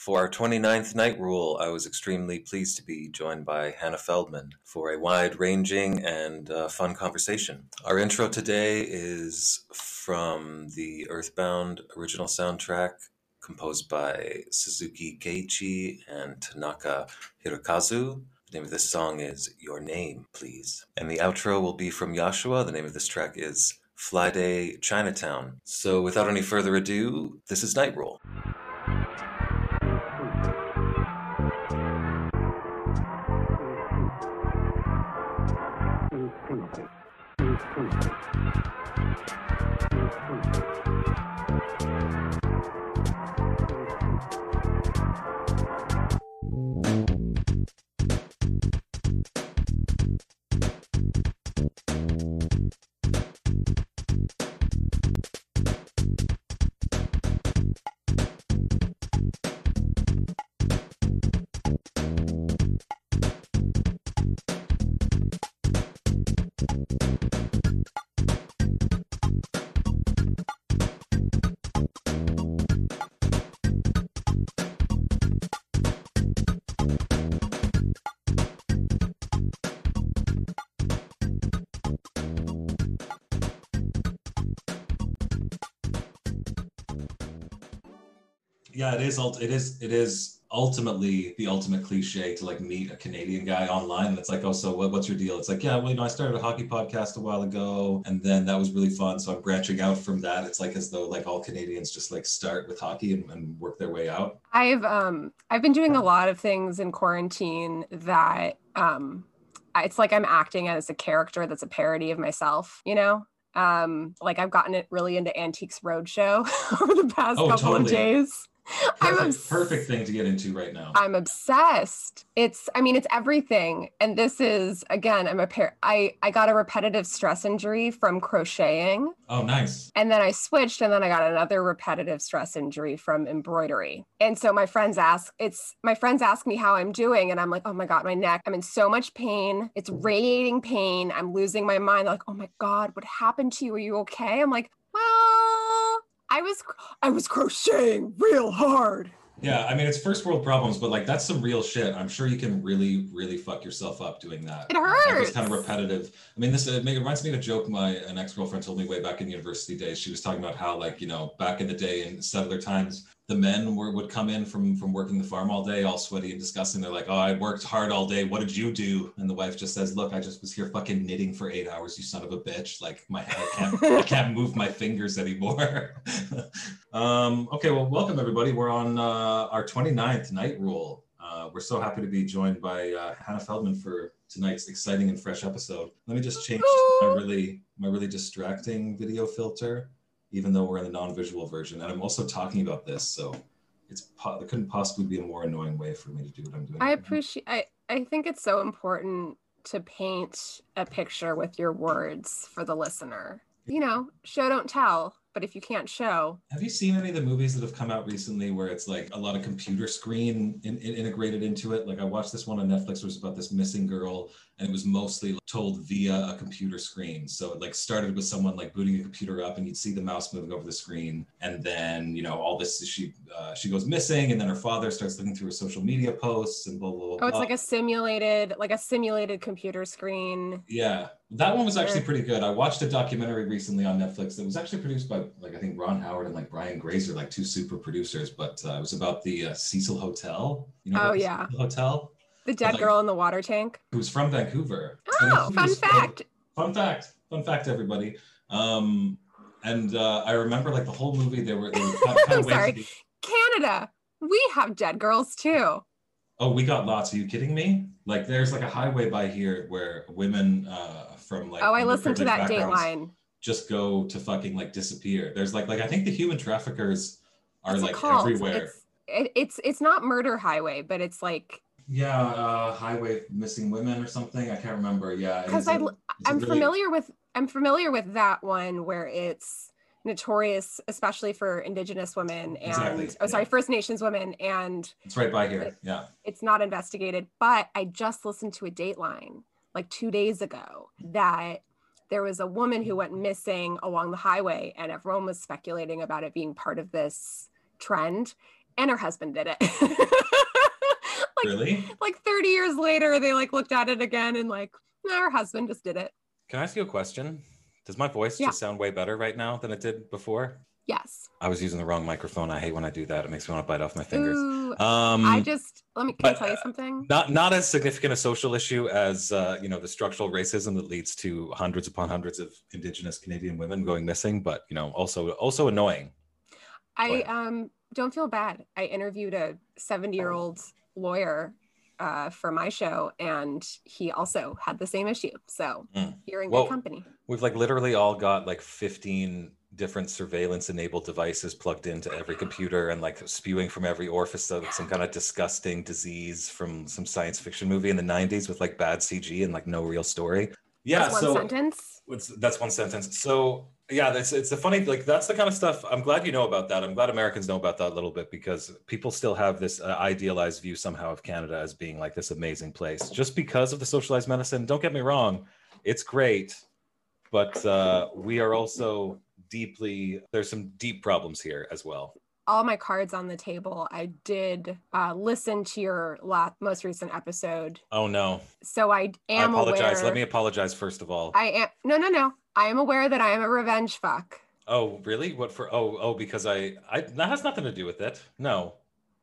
For our 29th night rule, I was extremely pleased to be joined by Hannah Feldman for a wide ranging and uh, fun conversation. Our intro today is from the Earthbound original soundtrack composed by Suzuki Keiichi and Tanaka Hirokazu. The name of this song is Your Name, Please. And the outro will be from Yasuha. The name of this track is Flyday Chinatown. So without any further ado, this is Night Rule. Yeah, it is. It is. It is ultimately the ultimate cliche to like meet a Canadian guy online. And it's like, oh, so what, what's your deal? It's like, yeah, well, you know, I started a hockey podcast a while ago, and then that was really fun. So I'm branching out from that. It's like as though like all Canadians just like start with hockey and, and work their way out. I've um I've been doing a lot of things in quarantine that um it's like I'm acting as a character that's a parody of myself, you know? Um like I've gotten it really into Antiques Roadshow over the past Oh, couple of days. I'm obs- perfect thing to get into right now. I'm obsessed. It's I mean it's everything. And this is again I'm a pair I I got a repetitive stress injury from crocheting Oh, nice. and then I switched and then I got another repetitive stress injury from embroidery. And so my friends ask it's my friends ask me how I'm doing and I'm like, "Oh my god, my neck. I'm in so much pain. It's radiating pain. I'm losing my mind." They're like, "Oh my god, what happened to you? Are you okay?" I'm like, "Well, I was I was crocheting real hard." Yeah, I mean it's first world problems, but like that's some real shit. I'm sure you can really, really fuck yourself up doing that. It Like, hurts. It's kind of repetitive. I mean, this it reminds me of a joke my an ex girlfriend told me way back in university days. She was talking about how like you know back in the day in settler times, the men were would come in from from working the farm all day, all sweaty and disgusting. They're like, "Oh, I worked hard all day. What did you do?" And the wife just says, "Look, I just was here fucking knitting for eight hours. You son of a bitch! Like my I can't I can't move my fingers anymore." um, okay, well, welcome everybody. We're on uh, our 29th night rule. Uh, we're so happy to be joined by uh, Hannah Feldman for tonight's exciting and fresh episode. Let me just change my really my really distracting video filter, even though we're in the non-visual version. And I'm also talking about this, so it's po- there couldn't possibly be a more annoying way for me to do what I'm doing. I appreciate I I think it's so important to paint a picture with your words for the listener. You know, show don't tell, but if you can't show, Have you seen any of the movies that have come out recently where it's like a lot of computer screen in, in- integrated into it? Like I watched this one on Netflix where it was about this missing girl and it was mostly told via a computer screen. So it like started with someone like booting a computer up and you'd see the mouse moving over the screen. And then, you know, all this, she, uh, she goes missing and then her father starts looking through her social media posts and blah, blah, blah. oh, it's blah. like a simulated like a simulated computer screen. Yeah, that one was actually pretty good. I watched a documentary recently on Netflix that was actually produced by like I think Ron Howard and like Brian Grazer, like two super producers. But uh, it was about the uh, Cecil Hotel. You know, Oh, yeah. Cecil Hotel. The dead like- girl in the water tank. Who's from Vancouver. Oh, fun fact. Fun fact. Fun fact, everybody. Um, and uh, I remember like the whole movie. They were, they were kind, kind I'm sorry. Canada. We have dead girls too. Oh, we got lots. Are you kidding me? Like, there's like a highway by here where women uh, from like oh, I listened to that Dateline. just go to fucking like disappear. There's like like I think the human traffickers are What's it like everywhere. It's, it, it's it's not murder highway, but it's like yeah, uh, highway missing women or something. I can't remember. Yeah, because it's I a- l- it's a I'm really- familiar with I'm familiar with that one where it's notorious, especially for Indigenous women and Exactly, oh sorry, yeah. First Nations women, and It's right by here. Yeah. it's not investigated. But I just listened to a Dateline like two days ago that there was a woman who went missing along the highway, and everyone was speculating about it being part of this trend. and her husband did it. like, really? Like 30 years later, they like looked at it again and like, no, her husband just did it. Can I ask you a question? Does my voice Yeah. just sound way better right now than it did before? Yes. I was using the wrong microphone. I hate when I do that. It makes me want to bite off my fingers. Ooh, Um, I just let me can I tell you uh, something? not not as significant a social issue as uh, you know the structural racism that leads to hundreds upon hundreds of Indigenous Canadian women going missing, but you know also also annoying. I um don't feel bad. I interviewed a 70 year old lawyer uh, for my show, and he also had the same issue. So Mm. you're in good company. We've like literally all got like 15 different surveillance enabled devices plugged into every computer and like spewing from every orifice of some kind of disgusting disease from some science fiction movie in the 90s with like bad CG and like no real story. Yeah, That's one so sentence. It's, that's one sentence. So yeah, that's it's a funny like that's the kind of stuff. I'm glad you know about that. I'm glad Americans know about that a little bit because people still have this uh, idealized view somehow of Canada as being like this amazing place just because of the socialized medicine. Don't get me wrong, it's great, but uh, we are also deeply there's some deep problems here as well. all my cards on the table. I did uh, listen to your last, most recent episode, Oh no, so I am I apologize. aware. Let me apologize first of all. I am no, no, no. I am aware that I am a revenge fuck. Oh, really? What for? Oh, oh, because I, I that has nothing to do with it. No,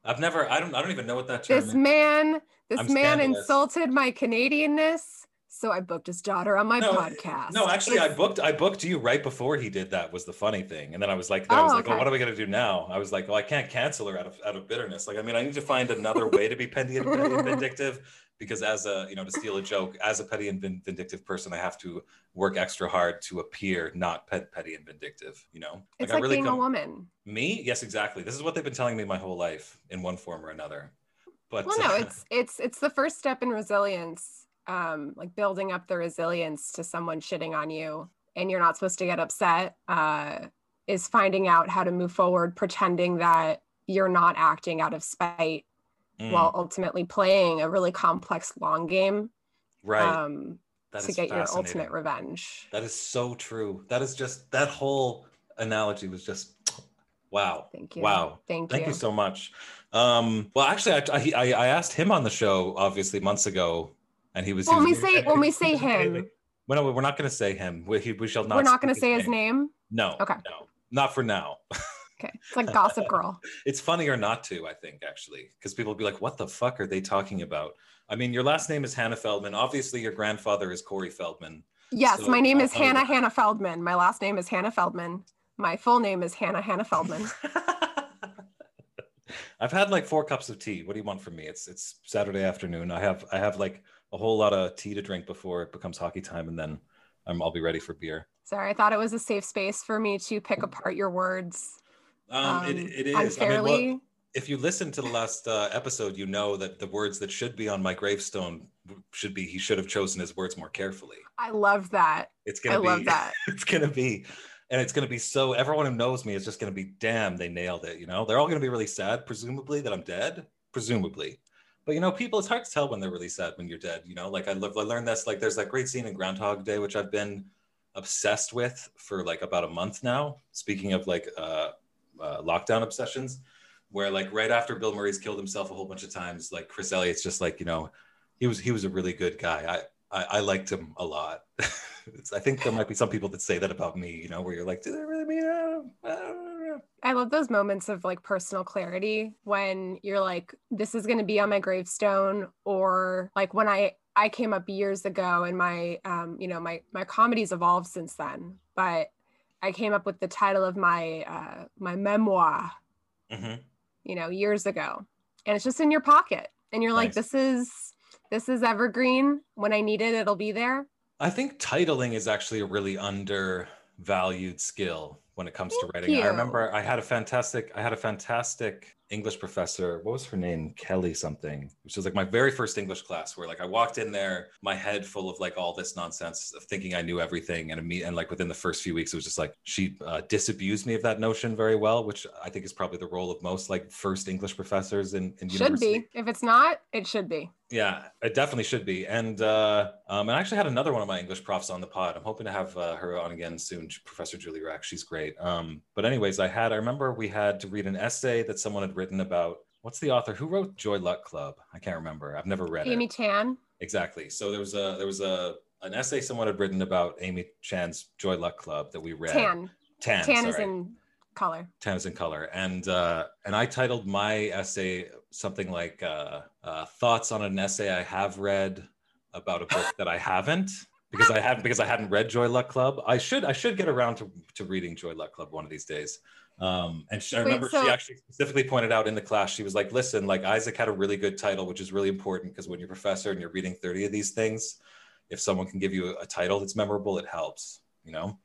I've never. I don't. I don't even know what that term. This is. man, this I'm man scandalous. insulted my Canadianness, so I booked his daughter on my No, podcast. No, actually, I booked. I booked you right before he did that. Was the funny thing, and then I was like, then I Oh, was like, oh, okay. what are we gonna do now? I was like, oh, I can't cancel her out of out of bitterness. Like, I mean, I need to find another way to be petty and, vindictive. Because as a, you know, to steal a joke, as a petty and vindictive person, I have to work extra hard to appear not pet, petty and vindictive. You know, It's I like really being a woman. Me? Yes, exactly. This is what they've been telling me my whole life in one form or another. But Well, no, uh, it's it's it's the first step in resilience. Um, like building up the resilience to someone shitting on you, and you're not supposed to get upset. Uh, is finding out how to move forward, pretending that you're not acting out of spite, mm, while ultimately playing a really complex long game. right. Um, to get your ultimate revenge. That is so true. That is just that whole analogy was just wow. Thank you. Wow. Thank, Thank you. you so much. Um, well, actually, I, I I asked him on the show obviously months ago, and he was. he when we say when we say him, Well, no, we're not going to say him. We, he, we shall not. we're not going to say his name. No. Okay. No, not for now. Okay, it's like Gossip Girl. it's funnier not to, I think, actually, because people will be like, "What the fuck are they talking about?" I mean, your last name is Hannah Feldman. Obviously, your grandfather is Corey Feldman. Yes, So, my name is uh, Hannah Hannah Feldman. My last name is Hannah Feldman. My full name is Hannah Hannah Feldman. I've had like four cups of tea. What do you want from me? It's it's Saturday afternoon. I have I have like a whole lot of tea to drink before it becomes hockey time, and then I'm, I'll be ready for beer. Sorry, I thought it was a safe space for me to pick apart your words Um, it, um, it is. I mean, unfairly. look, if you listen to the last uh, episode, you know that the words that should be on my gravestone should be he should have chosen his words more carefully. I love that. It's gonna be I love that. it's gonna be and it's gonna be so everyone who knows me is just gonna be damn they nailed it you know they're all gonna be really sad presumably that i'm dead presumably but you know people it's hard to tell when they're really sad when you're dead you know? Like i, I learned this like there's that great scene in groundhog day which i've been obsessed with for like about a month now. Speaking of like uh, uh lockdown obsessions where like right after bill murray's killed himself a whole bunch of times like chris elliott's just like you know he was he was a really good guy. I i, I liked him a lot. I think there might be some people that say that about me, you know, where you're like, do they really mean? I don't, I don't know. I love those moments of like personal clarity when you're like, this is going to be on my gravestone, or like when I I came up years ago and my um you know my my comedy's evolved since then, but I came up with the title of my uh my memoir, Mhm. you know, years ago, and it's just in your pocket, and you're like, this is this is evergreen. When I need it, it'll be there. I think titling is actually a really undervalued skill when it comes to Thank writing. I remember I had a fantastic, I had a fantastic English professor. What was her name? Kelly something, which was like my very first English class where like I walked in there, my head full of like all this nonsense of thinking I knew everything. And, imme- and like within the first few weeks, it was just like she uh, disabused me of that notion very well, which I think is probably the role of most like first English professors in, in Should university. be. If it's not, it should be. Yeah, it definitely should be. And uh, um, and I actually had another one of my English profs on the pod. I'm hoping to have uh, her on again soon, Professor Julie Rack. She's great. Um, but anyways, I had I remember we had to read an essay that someone had written about what's the author who wrote Joy Luck Club? I can't remember. I've never read Amy it. Tan. Exactly. So there was a there was a an essay someone had written about Amy Chan's Joy Luck Club that we read. Tan. Tan. Tan is in color. Tan is in color, and uh, and I titled my essay something like uh, uh, "Thoughts on an essay I have read about a book that I haven't." Because I haven't, because I hadn't read Joy Luck Club. I should, I should get around to, to reading Joy Luck Club one of these days. Um, and she, I Wait, remember she actually specifically pointed out in the class, she was like, "Listen, like Isaac had a really good title, which is really important because when you're a professor and you're reading 30 of these things, if someone can give you a, title that's memorable, it helps, you know."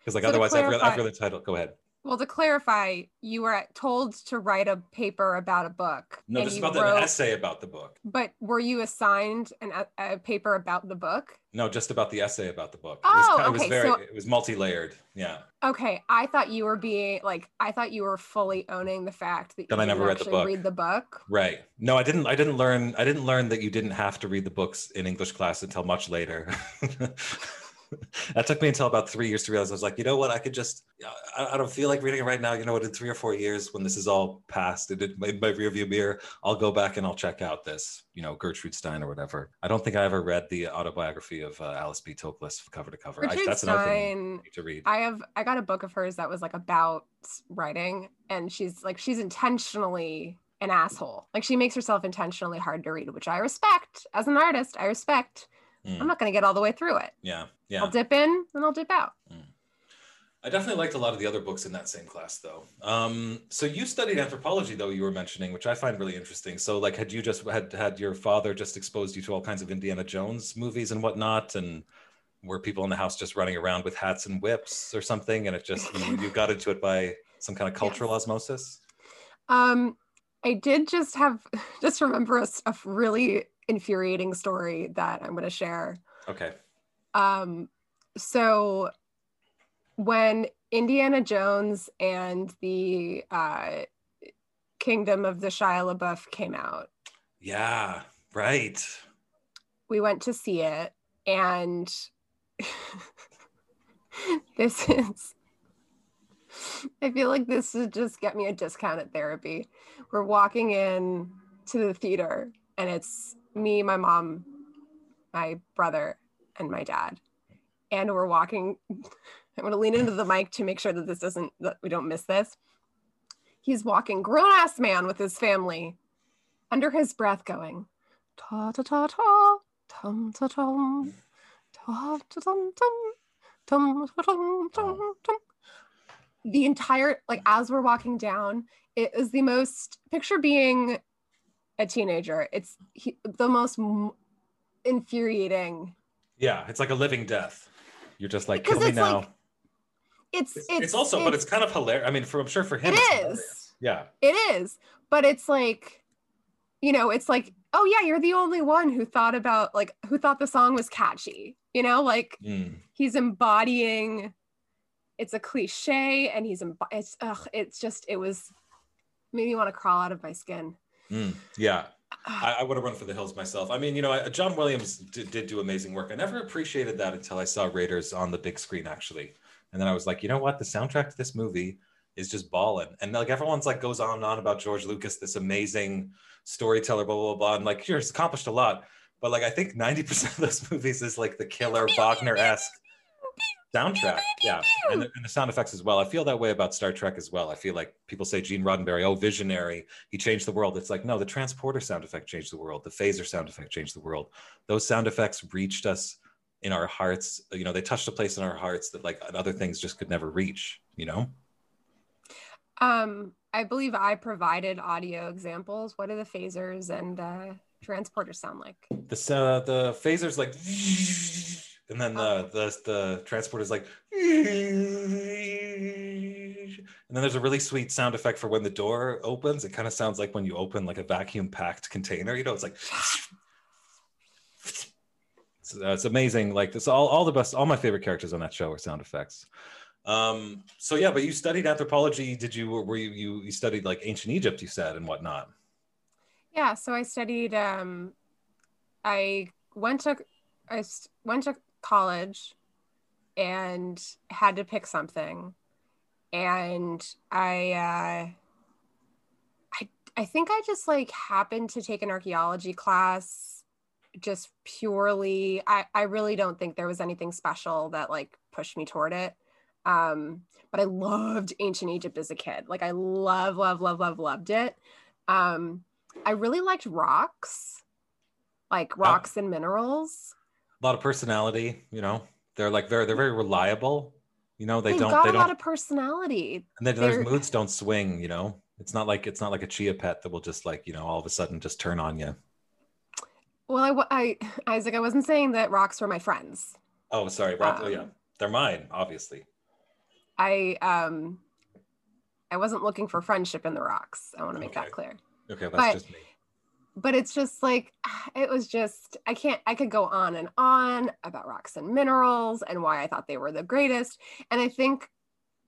Because like So otherwise, I've read, I've read the title. Go ahead. Well, to clarify, you were told to write a paper about a book. No, just about the wrote- essay about the book. But were you assigned an, a, a paper about the book? No, just about the essay about the book. Oh, it was, oh, it was okay, very, so- it was multi-layered. Yeah. Okay, I thought you were being like I thought you were fully owning the fact that, That you I never read the book. read the book. Right. No, I didn't. I didn't learn. I didn't learn that you didn't have to read the books in English class until much later. that took me until about three years to realize I was like, you know what? I could just. I, I don't feel like reading it right now. You know what? In three or four years, when this is all past, in my, in my rearview mirror, I'll go back and I'll check out this. You know, Gertrude Stein or whatever. I don't think I ever read the autobiography of uh, Alice B. Toklas cover to cover. I, Gertrude that's another thing Stein, I to read. I have I got a book of hers that was like about writing, and she's like she's intentionally an asshole. Like she makes herself intentionally hard to read, which I respect as an artist. I respect. Mm, I'm not going to get all the way through it. yeah. Yeah. I'll dip in and I'll dip out. I definitely liked a lot of the other books in that same class, though. Um, so you studied anthropology, though you were mentioning, which I find really interesting. So, like, had you just had had your father just exposed you to all kinds of Indiana Jones movies and whatnot, and were people in the house just running around with hats and whips or something, and it just you, you got into it by some kind of cultural osmosis? Um, I did just have just remember a really infuriating story that I'm going to share. Okay. Um, so when Indiana Jones and the uh, Kingdom of the Shia LaBeouf came out, Yeah. Right. we went to see it, and this is. I feel like this would just get me a discount at therapy. We're walking in to the theater, and it's me, my mom, my brother, and my dad. And we're walking. I'm going to lean into the mic to make sure that this doesn't, that we don't miss this. He's walking, grown ass man with his family, under his breath, going, ta ta ta ta, tum ta tum, ta ta tum tum, tum ta tum tum tum. The entire, like, as we're walking down, it is the most, picture being a teenager. It's he, the most m- infuriating. Yeah. It's like a living death. You're just like, Because kill me it's now. like- It's, it's, it's, it's also, but it's kind of hilarious. I mean, for, I'm sure for him, it's hilarious. Yeah. It is, but it's like, you know, it's like, oh yeah, you're the only one who thought about like who thought the song was catchy. You know, like Mm. he's embodying. It's a cliche, and he's embo- it's ugh, it's just it was made me want to crawl out of my skin. Mm. Yeah. I, I would have run for the hills myself. I mean, you know, I, John Williams did, did do amazing work. I never appreciated that until I saw Raiders on the big screen, actually. And then I was like, you know what? The soundtrack to this movie is just balling. And like everyone's like goes on and on about George Lucas, this amazing storyteller, blah, blah, blah. And like, sure, he's accomplished a lot. But like, I think 90% of those movies is like the killer Wagner esque soundtrack. Yeah. And the, and the sound effects as well. I feel that way about Star Trek as well. I feel like people say Gene Roddenberry, oh, visionary, he changed the world. It's like, no, the transporter sound effect changed the world. The phaser sound effect changed the world. Those sound effects reached us in our hearts. You know, they touched a place in our hearts that like other things just could never reach, you know? Um, I believe I provided audio examples. What do the phasers and uh, transporters sound like? The, uh, the phaser's like, and then the, the, the transporter's like, and then there's a really sweet sound effect for when the door opens. It kind of sounds like when you open like a vacuum packed container, you know, it's like, it's, uh, it's amazing. Like this, all, all the best, all my favorite characters on that show are sound effects. Um, so yeah, but you studied anthropology. Did you, were you, you, you studied like ancient Egypt, you said, and whatnot. Yeah, so I studied um, I went to I went to college and had to pick something, and I uh, I I think I just like happened to take an archaeology class just purely I, I really don't think there was anything special that like pushed me toward it. Um but i loved ancient egypt as a kid. Like i love love love love loved it. Um i really liked rocks like rocks and minerals A lot of personality, you know. They're like very they're very reliable. You know, they they've don't got they a lot don't of personality and then their moods don't swing, you know. It's not like it's not like a chia pet that will just like, you know, all of a sudden just turn on you. well I, I isaac i wasn't saying that rocks were my friends Oh, sorry. Rob, oh, yeah. Um, They're mine, obviously. i um i wasn't looking for friendship in the rocks i want to make Okay. that clear Okay, that's But- just me. But it's just like it was just i can't i could go on and on about rocks and minerals and why i thought they were the greatest and i think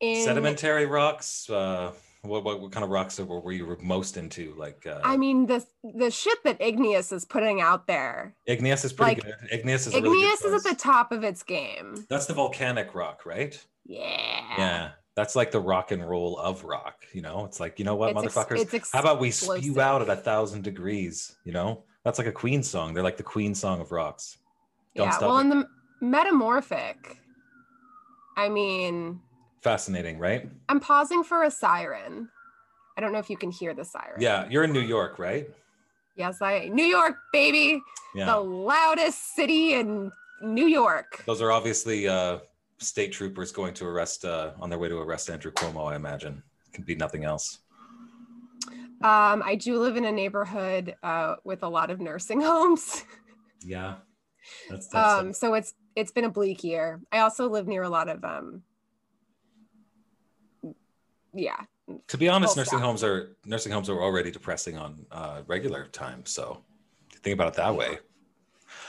in Sedimentary rocks. Uh, what, what what kind of rocks were, were you most into? Like uh, i mean the the shit that igneous is putting out there igneous is pretty like, good. Igneous is really igneous good is at the top of its game That's the volcanic rock, right? yeah Yeah. That's like the rock and roll of rock. You know, it's like you know what, It's ex- motherfuckers. it's How about we explosive. spew out at a thousand degrees? You know, that's like a Queen song. They're like the Queen song of rocks. Don't yeah stop well me. in the metamorphic i mean Fascinating, right? i'm pausing for a siren i don't know if you can hear the siren Yeah, you're in New York, right? yes i new york baby Yeah. the loudest city in New York. Those are obviously uh, state troopers going to arrest uh, on their way to arrest Andrew Cuomo. I imagine it can be nothing else. Um, I do live in a neighborhood uh, with a lot of nursing homes, Yeah, that's, that's um, so it's it's been a bleak year. I also live near a lot of um, yeah, to be honest. Nursing stop. homes are nursing homes are already depressing on uh, regular time. So think about it that way.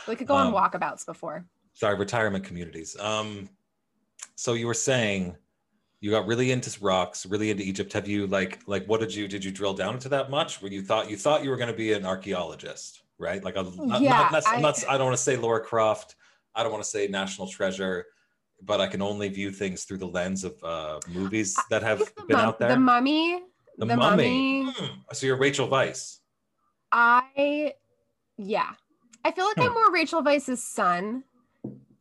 we could go on Um, walkabouts before. sorry retirement communities um so you were saying you got really into rocks really into egypt have you like like what did you did you drill down into that much where you thought you thought you were going to be an archaeologist right like a, not, Yeah, not, I- I'm not, I don't want to say laura croft i don't want to say national treasure but i can only view things through the lens of uh movies that have been mum- out there The mummy. The the Mummy. mummy. Hmm. so you're rachel weisz I, yeah, I feel like Hmm. I'm more Rachel Weisz's son,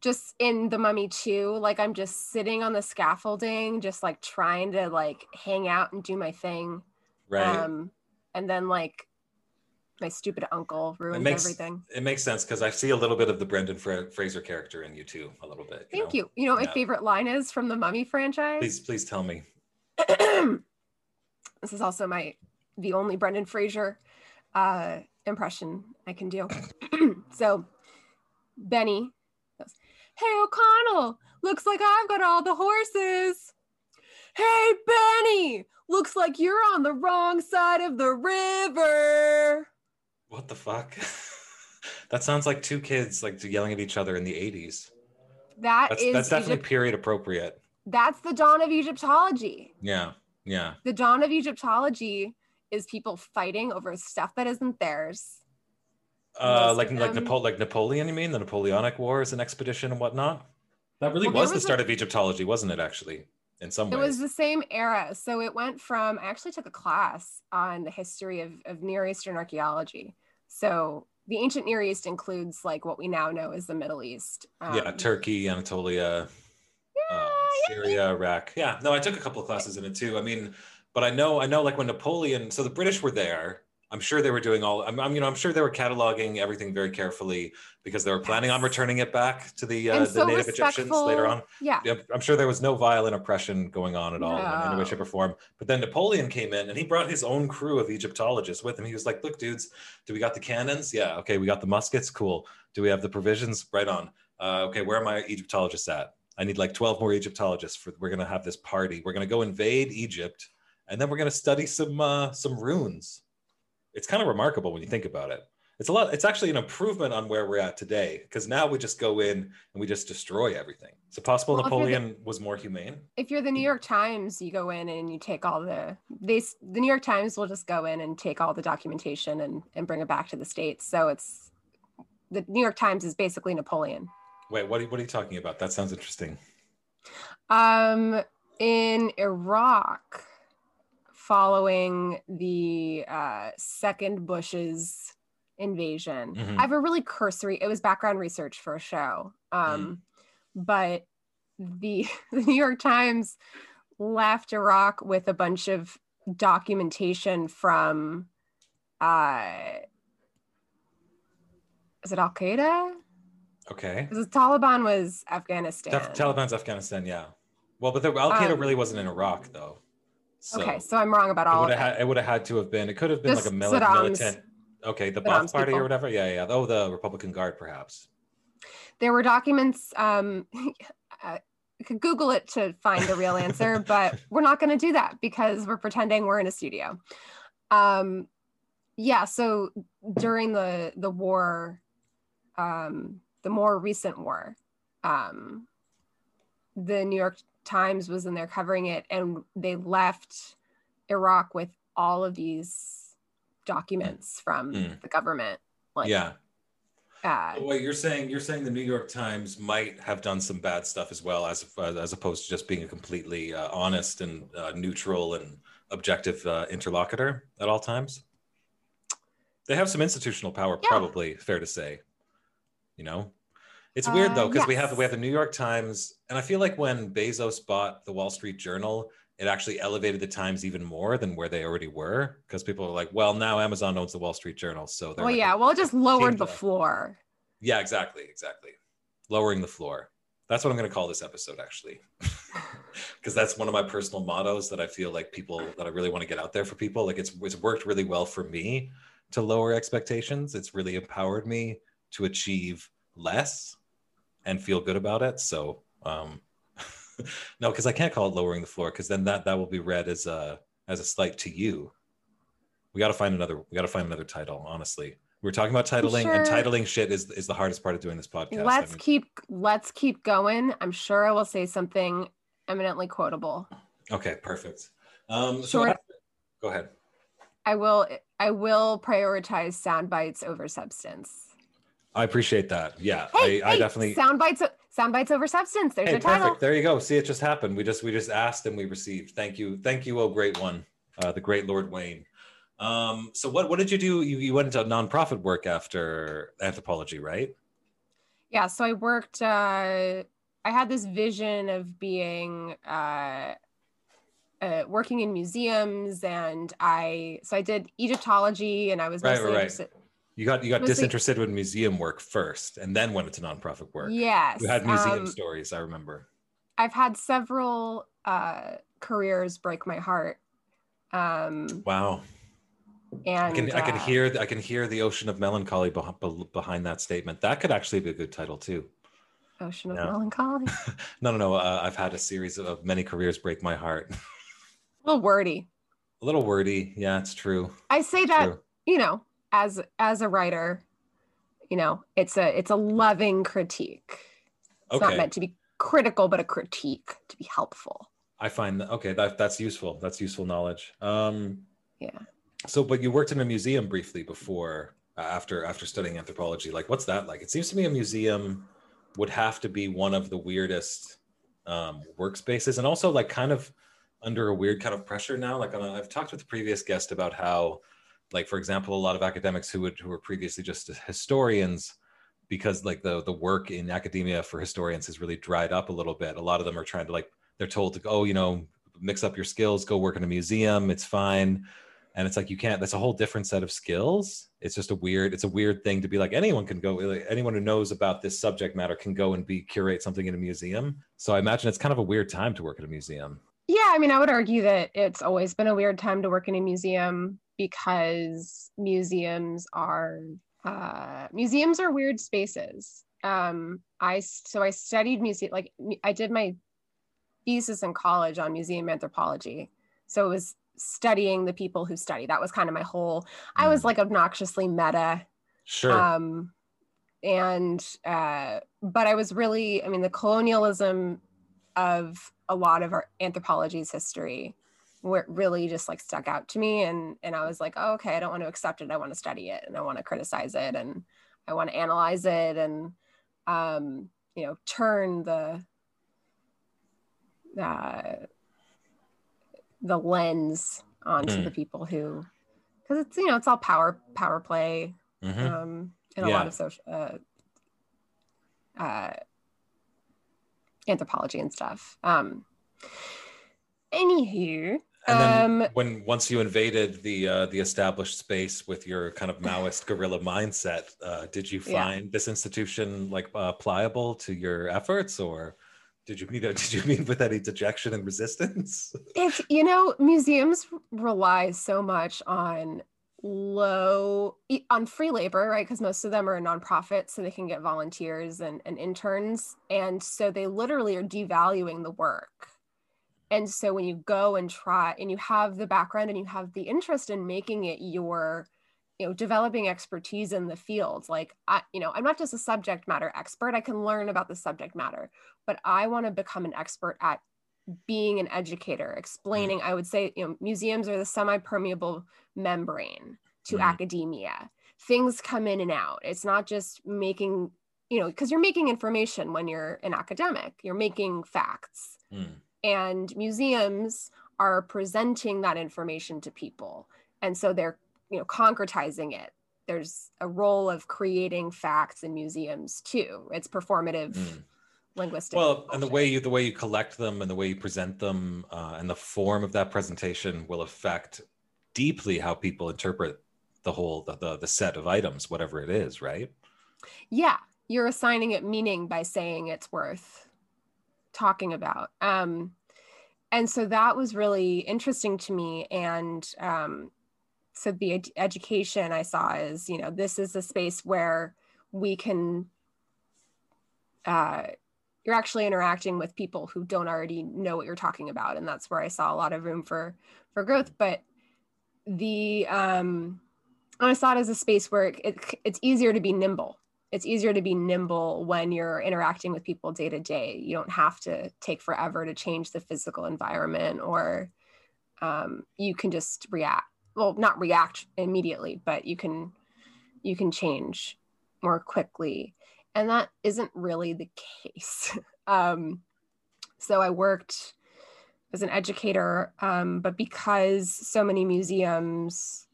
just in the Mummy too. Like I'm just sitting on the scaffolding, just like trying to like hang out and do my thing. right Um, and then like my stupid uncle ruins makes- everything. it makes sense because i see a little bit of the brendan Fra- fraser character in you too a little bit Thank know? you. You know what my favorite line is from the Mummy franchise? please please tell me this is also my the only Brendan Fraser uh, impression I can do. so Benny "Hey O'Connell, looks like I've got all the horses." Hey Benny, looks like you're on the wrong side of the river. What the fuck? that sounds like two kids like yelling at each other in the 80s. That That's is that's definitely Egypt- period appropriate. that's the dawn of Egyptology. Yeah. Yeah. The dawn of Egyptology is people fighting over stuff that isn't theirs. Uh like like Napo- like Napoleon, you mean? The Napoleonic Wars and expedition and whatnot? That really Well, there was the was a- start of Egyptology, wasn't it actually? In some way, It ways. was the same era. So it went from, I actually took a class on the history of, of Near Eastern archaeology. So the ancient Near East includes like what we now know as the Middle East. yeah, Um, Turkey, Anatolia, uh, yeah, Syria, Iraq. Yeah, no, I took a couple of classes in it too. I mean, but I know, I know, like when Napoleon, so the British were there. I'm sure they were doing all. I'm, I'm you know, I'm sure they were cataloging everything very carefully because they were planning on returning it back to the uh, the so native Egyptians later on. Yeah. I'm sure there was no violent oppression going on at all in any way, shape, or form. But then Napoleon came in and he brought his own crew of Egyptologists with him. He was like, "Look, dudes, do we got the cannons? Yeah, okay, we got the muskets. Cool. Do we have the provisions? Right on. Uh, okay, where are my Egyptologists at? I need like 12 more Egyptologists. For we're gonna have this party. We're gonna go invade Egypt, and then we're gonna study some uh, some runes. It's kind of remarkable when you think about it. It's a lot. It's actually an improvement on where we're at today because now we just go in and we just destroy everything. Is it possible Well, you're the- Napoleon was more humane? If you're the New York Times, you go in and you take all the, they, the New York Times will just go in and take all the documentation and, and bring it back to the States. So it's the New York Times is basically Napoleon. Wait, what are, what are you talking about? That sounds interesting. Um, in Iraq, following the uh, second Bush's invasion, Mhm. I have a really cursory. It was background research for a show, um, but the the New York Times left Iraq with a bunch of documentation from. Uh, is it Al Qaeda? Okay. Because the Taliban was Afghanistan. Taliban's Afghanistan, yeah. Well, but the Al Qaeda Um, really wasn't in Iraq though. So okay, so I'm wrong about all would of have it. had, it would have had to have been. It could have been Just like a mili- militant. Okay, the Ba'ath Party people. or whatever. Yeah, yeah. Oh, the Republican Guard, perhaps. There were documents. Um, I could Google it to find the real answer, but we're not going to do that because we're pretending we're in a studio. Um, yeah. So during the the war, um, the more recent war, um, the New York Times was in there covering it, and they left Iraq with all of these documents from Mm. the government. Like, yeah. uh, Wait, you're saying you're saying the New York Times might have done some bad stuff as well, as as opposed to just being a completely uh, honest and uh, neutral and objective uh, interlocutor at all times. They have some institutional power, Yeah. probably fair to say. You know, it's weird though Uh, because we have we have the New York Times, and I feel like when Bezos bought the Wall Street Journal, it actually elevated the Times even more than where they already were because people are like, well, now Amazon owns the Wall Street Journal, so they're well, like, yeah. Well, it just lowered the floor. yeah, exactly, exactly. Lowering the floor. That's what I'm going to call this episode, actually, because that's one of my personal mottos that I feel like people that I really want to get out there for people. Like it's it's worked really well for me to lower expectations. It's really empowered me to achieve less and feel good about it. So, um, no, because I can't call it lowering the floor because then that that will be read as a as a slight to you. We got to find another. We got to find another title. Honestly, we are talking about titling, and titling shit is is the hardest part of doing this podcast. Let's mean, keep let's keep going. I'm sure I will say something eminently quotable. okay, perfect. Um, so go ahead. I will I will prioritize sound bites over substance. I appreciate that. Yeah, Hey, I, I definitely. sound bites sound bites over substance. There's Hey, your title. perfect. There you go. See, it just happened. We just we just asked and we received. Thank you, thank you, oh great one, uh, the great Lord Wayne. Um, so what what did you do? You you went into nonprofit work after anthropology, right? Yeah, so I worked uh I had this vision of being uh uh, working in museums and I so I did Egyptology and I was Right, mostly right, right. You got you got Mostly- disinterested with museum work first, and then went into nonprofit work. Yes. You had museum um, stories. I remember. I've had several uh, careers break my heart. Um, Wow. and I can I can uh, hear I can hear the ocean of melancholy beh- behind that statement. That could actually be a good title too. Ocean of yeah. Melancholy. No, no, no. Uh, I've had a series of many careers break my heart. A little wordy. a little wordy. Yeah, it's true. I say that, True. you know, as as a writer, you know, it's a it's a loving critique. It's not meant to be critical, but a critique to be helpful. I find that okay. That that's useful. That's useful knowledge. Um, Yeah. So, but you worked in a museum briefly before, uh, after after studying anthropology. Like, what's that like? It seems to me a museum would have to be one of the weirdest um, workspaces, and also like kind of under a weird kind of pressure now. Like, a, I've talked with the previous guest about how, like, for example, a lot of academics who would who were previously just historians. Because like the the work in academia for historians has really dried up a little bit. A lot of them are trying to like they're told to go, oh, you know, mix up your skills, go work in a museum, it's fine and it's like you can't that's a whole different set of skills it's just a weird it's a weird thing to be like anyone can go like, anyone who knows about this subject matter can go and be curate something in a museum so i imagine it's kind of a weird time to work at a museum Yeah, I mean, I would argue that it's always been a weird time to work in a museum because museums are uh, museums are weird spaces. Um, I so I studied museum like I did my thesis in college on museum anthropology, so it was studying the people who study. That was kind of my whole. I was Mm. like obnoxiously meta sure um and uh but i was really i mean the colonialism of a lot of our anthropology's history really just like stuck out to me and and i was like oh, okay i don't want to accept it i want to study it and i want to criticize it and I want to analyze it and um, you know turn the uh, the lens onto Mm. the people who because it's you know it's all power power play Mhm. um, and a Yeah. lot of social uh, uh, anthropology and stuff. Um, anywho, And then um, when once you invaded the uh, the established space with your kind of Maoist guerrilla mindset, uh, did you Yeah. find this institution like uh, pliable to your efforts, or did you meet did you meet with any dejection and resistance? it's you know museums rely so much on low on free labor right because most of them are nonprofits so they can get volunteers and, and interns and so they literally are devaluing the work and so when you go and try and you have the background and you have the interest in making it your you know developing expertise in the field like i you know i'm not just a subject matter expert i can learn about the subject matter but i want to become an expert at being an educator explaining i would say you know museums are the semi-permeable membrane to Mhm. academia things come in and out it's not just making you know because you're making information when you're an academic you're making facts Hmm. And museums are presenting that information to people. And so they're you know concretizing it. There's a role of creating facts in museums too. It's performative Hmm. linguistic Well, and the way you the way you collect them and the way you present them uh, and the form of that presentation will affect deeply how people interpret the whole the, the the set of items, whatever it is, right? yeah. You're assigning it meaning by saying it's worth talking about. Um and so that was really interesting to me. And um so the ed- education i saw is you know this is a space where we can uh you're actually interacting with people who don't already know what you're talking about. And that's where i saw a lot of room for for growth. But the um i saw it as a space where it, it, it's easier to be nimble it's easier to be nimble when you're interacting with people day to day. You don't have to take forever to change the physical environment or um, you can just react well not react immediately but you can you can change more quickly. And that isn't really the case. Um, so i worked as an educator um, but because so many museums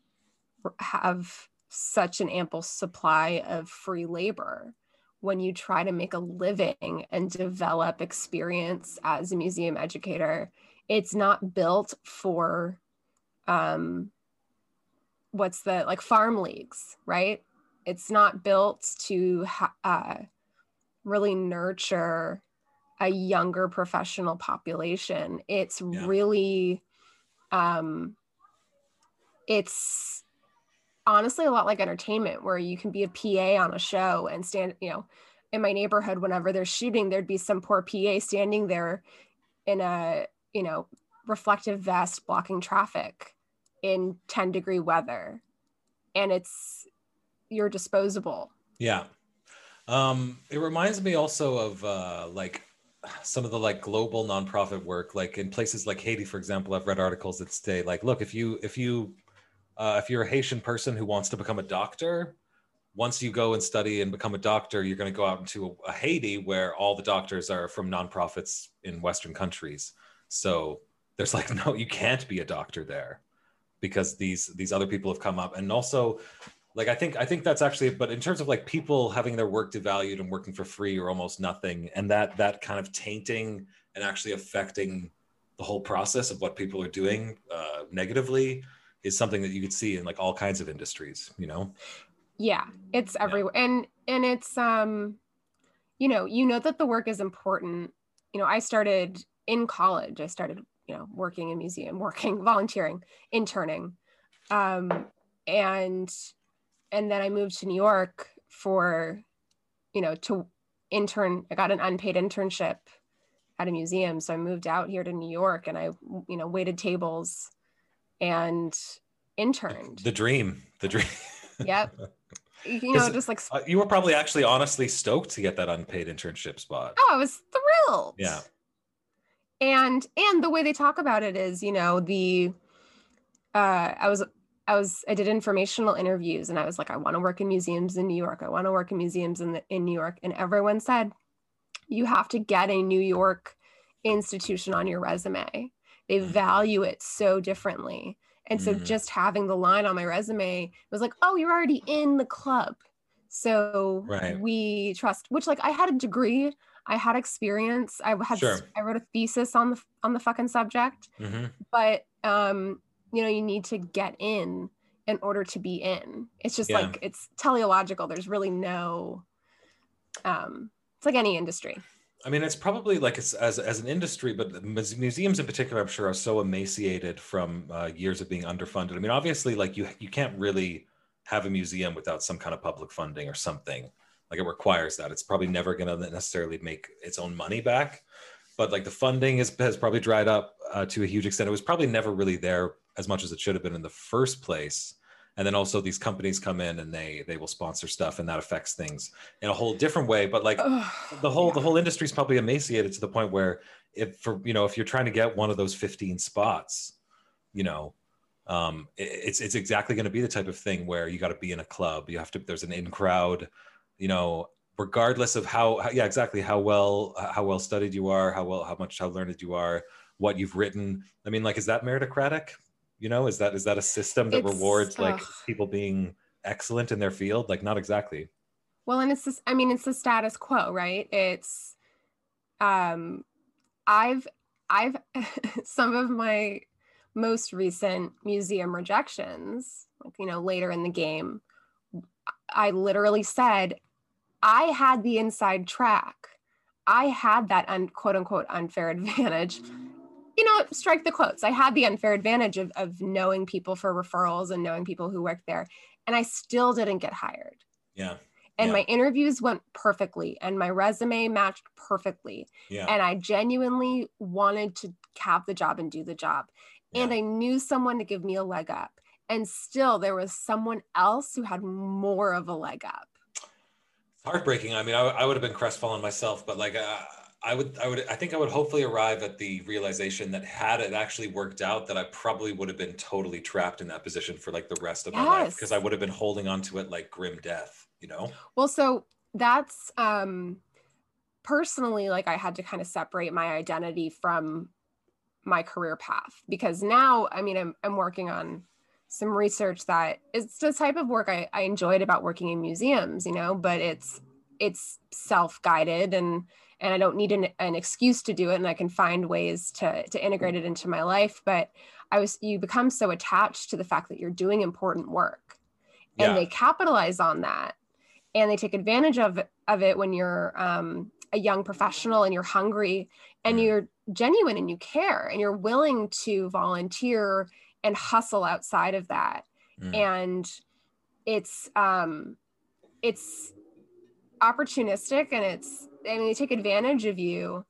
have such an ample supply of free labor when you try to make a living and develop experience as a museum educator. It's not built for um what's the like farm leagues right? It's not built to ha- uh, really nurture a younger professional population. It's Yeah. really um it's honestly a lot like entertainment where you can be a PA on a show and stand, you know, in my neighborhood, whenever they're shooting, there'd be some poor PA standing there in a, you know, reflective vest blocking traffic in 10 degree weather. And it's, you're disposable. Yeah. Um, it reminds me also of uh, like some of the like global nonprofit work, like in places like Haiti, for example. I've read articles that say like, look, if you if you uh, if you're a Haitian person who wants to become a doctor, once you go and study and become a doctor, you're going to go out into a, a Haiti where all the doctors are from nonprofits in Western countries. So there's like, no, you can't be a doctor there because these these other people have come up, and also like I think I think that's actually but in terms of like people having their work devalued and working for free or almost nothing and that that kind of tainting and actually affecting the whole process of what people are doing uh, negatively is something that you could see in like all kinds of industries you know Yeah, it's everywhere. And and it's um you know, you know that the work is important. You know, I started in college. I started, you know, working in museum, working, volunteering, interning. Um and and then I moved to New York for you know, to intern. I got an unpaid internship at a museum, so I moved out here to New York and I, you know, waited tables and interned. the dream the dream Yep. You know, just like Uh, you were probably actually honestly stoked to get that unpaid internship spot oh i was thrilled Yeah. and and the way they talk about it is you know the uh i was I was I did informational interviews and I was like, I want to work in museums in New York. I want to work in museums in the, in New York. And everyone said, you have to get a New York institution on your resume. They Mm. value it so differently. And so Mhm. just having the line on my resume was like, oh, you're already in the club. So Right. we trust, which like I had a degree, I had experience, I had Sure. I wrote a thesis on the on the fucking subject hmm but um you know you need to get in in order to be in it's just Yeah. like it's teleological there's really no um it's like any industry I mean, it's probably like it's, as as an industry, but museums in particular, I'm sure, are so emaciated from uh, years of being underfunded. I mean, obviously, like you you can't really have a museum without some kind of public funding or something. Like it requires that. It's probably never going to necessarily make its own money back, but like the funding is, has probably dried up uh, to a huge extent. It was probably never really there as much as it should have been in the first place. And then also these companies come in and they they will sponsor stuff, and that affects things in a whole different way. But like Ugh, the whole yeah. the whole industry is probably emaciated to the point where if for you know if you're trying to get one of those 15 spots you know um it- it's it's exactly going to be the type of thing where you got to be in a club you have to there's an in crowd you know regardless of how, how yeah exactly how well how well studied you are how well how much how learned you are what you've written i mean like is that meritocratic you know is that is that a system that It's- rewards like ugh. people being excellent in their field? Like not exactly. Well and it's this i mean it's the status quo right? It's um i've i've some of my most recent museum rejections like you know later in the game i literally said i had the inside track. I had that un, quote unquote unfair advantage you know strike the quotes. I had the unfair advantage of, of knowing people for referrals and knowing people who worked there and i still didn't get hired. Yeah. And Yeah. my interviews went perfectly and my resume matched perfectly. Yeah. And i genuinely wanted to have the job and do the job. And i knew someone to give me a leg up and still there was someone else who had more of a leg up. It's heartbreaking. I mean, I, I would have been crestfallen myself, but like, uh, I would, I would, I think I would hopefully arrive at the realization that had it actually worked out, that I probably would have been totally trapped in that position for like the rest of my life because I would have been holding on to it like grim death, you know? well so that's um personally like i had to kind of separate my identity from my career path because now i mean i'm, I'm working on some research that it's the type of work I, I enjoyed about working in museums you know but it's it's self-guided and and i don't need an, an excuse to do it and i can find ways to to integrate it into my life but i was you become so attached to the fact that you're doing important work and Yeah. they capitalize on that and they take advantage of of it when you're um, a young professional and you're hungry and Mm. you're genuine and you care and you're willing to volunteer and hustle outside of that Mm. and it's um it's opportunistic and it's i mean they take advantage of you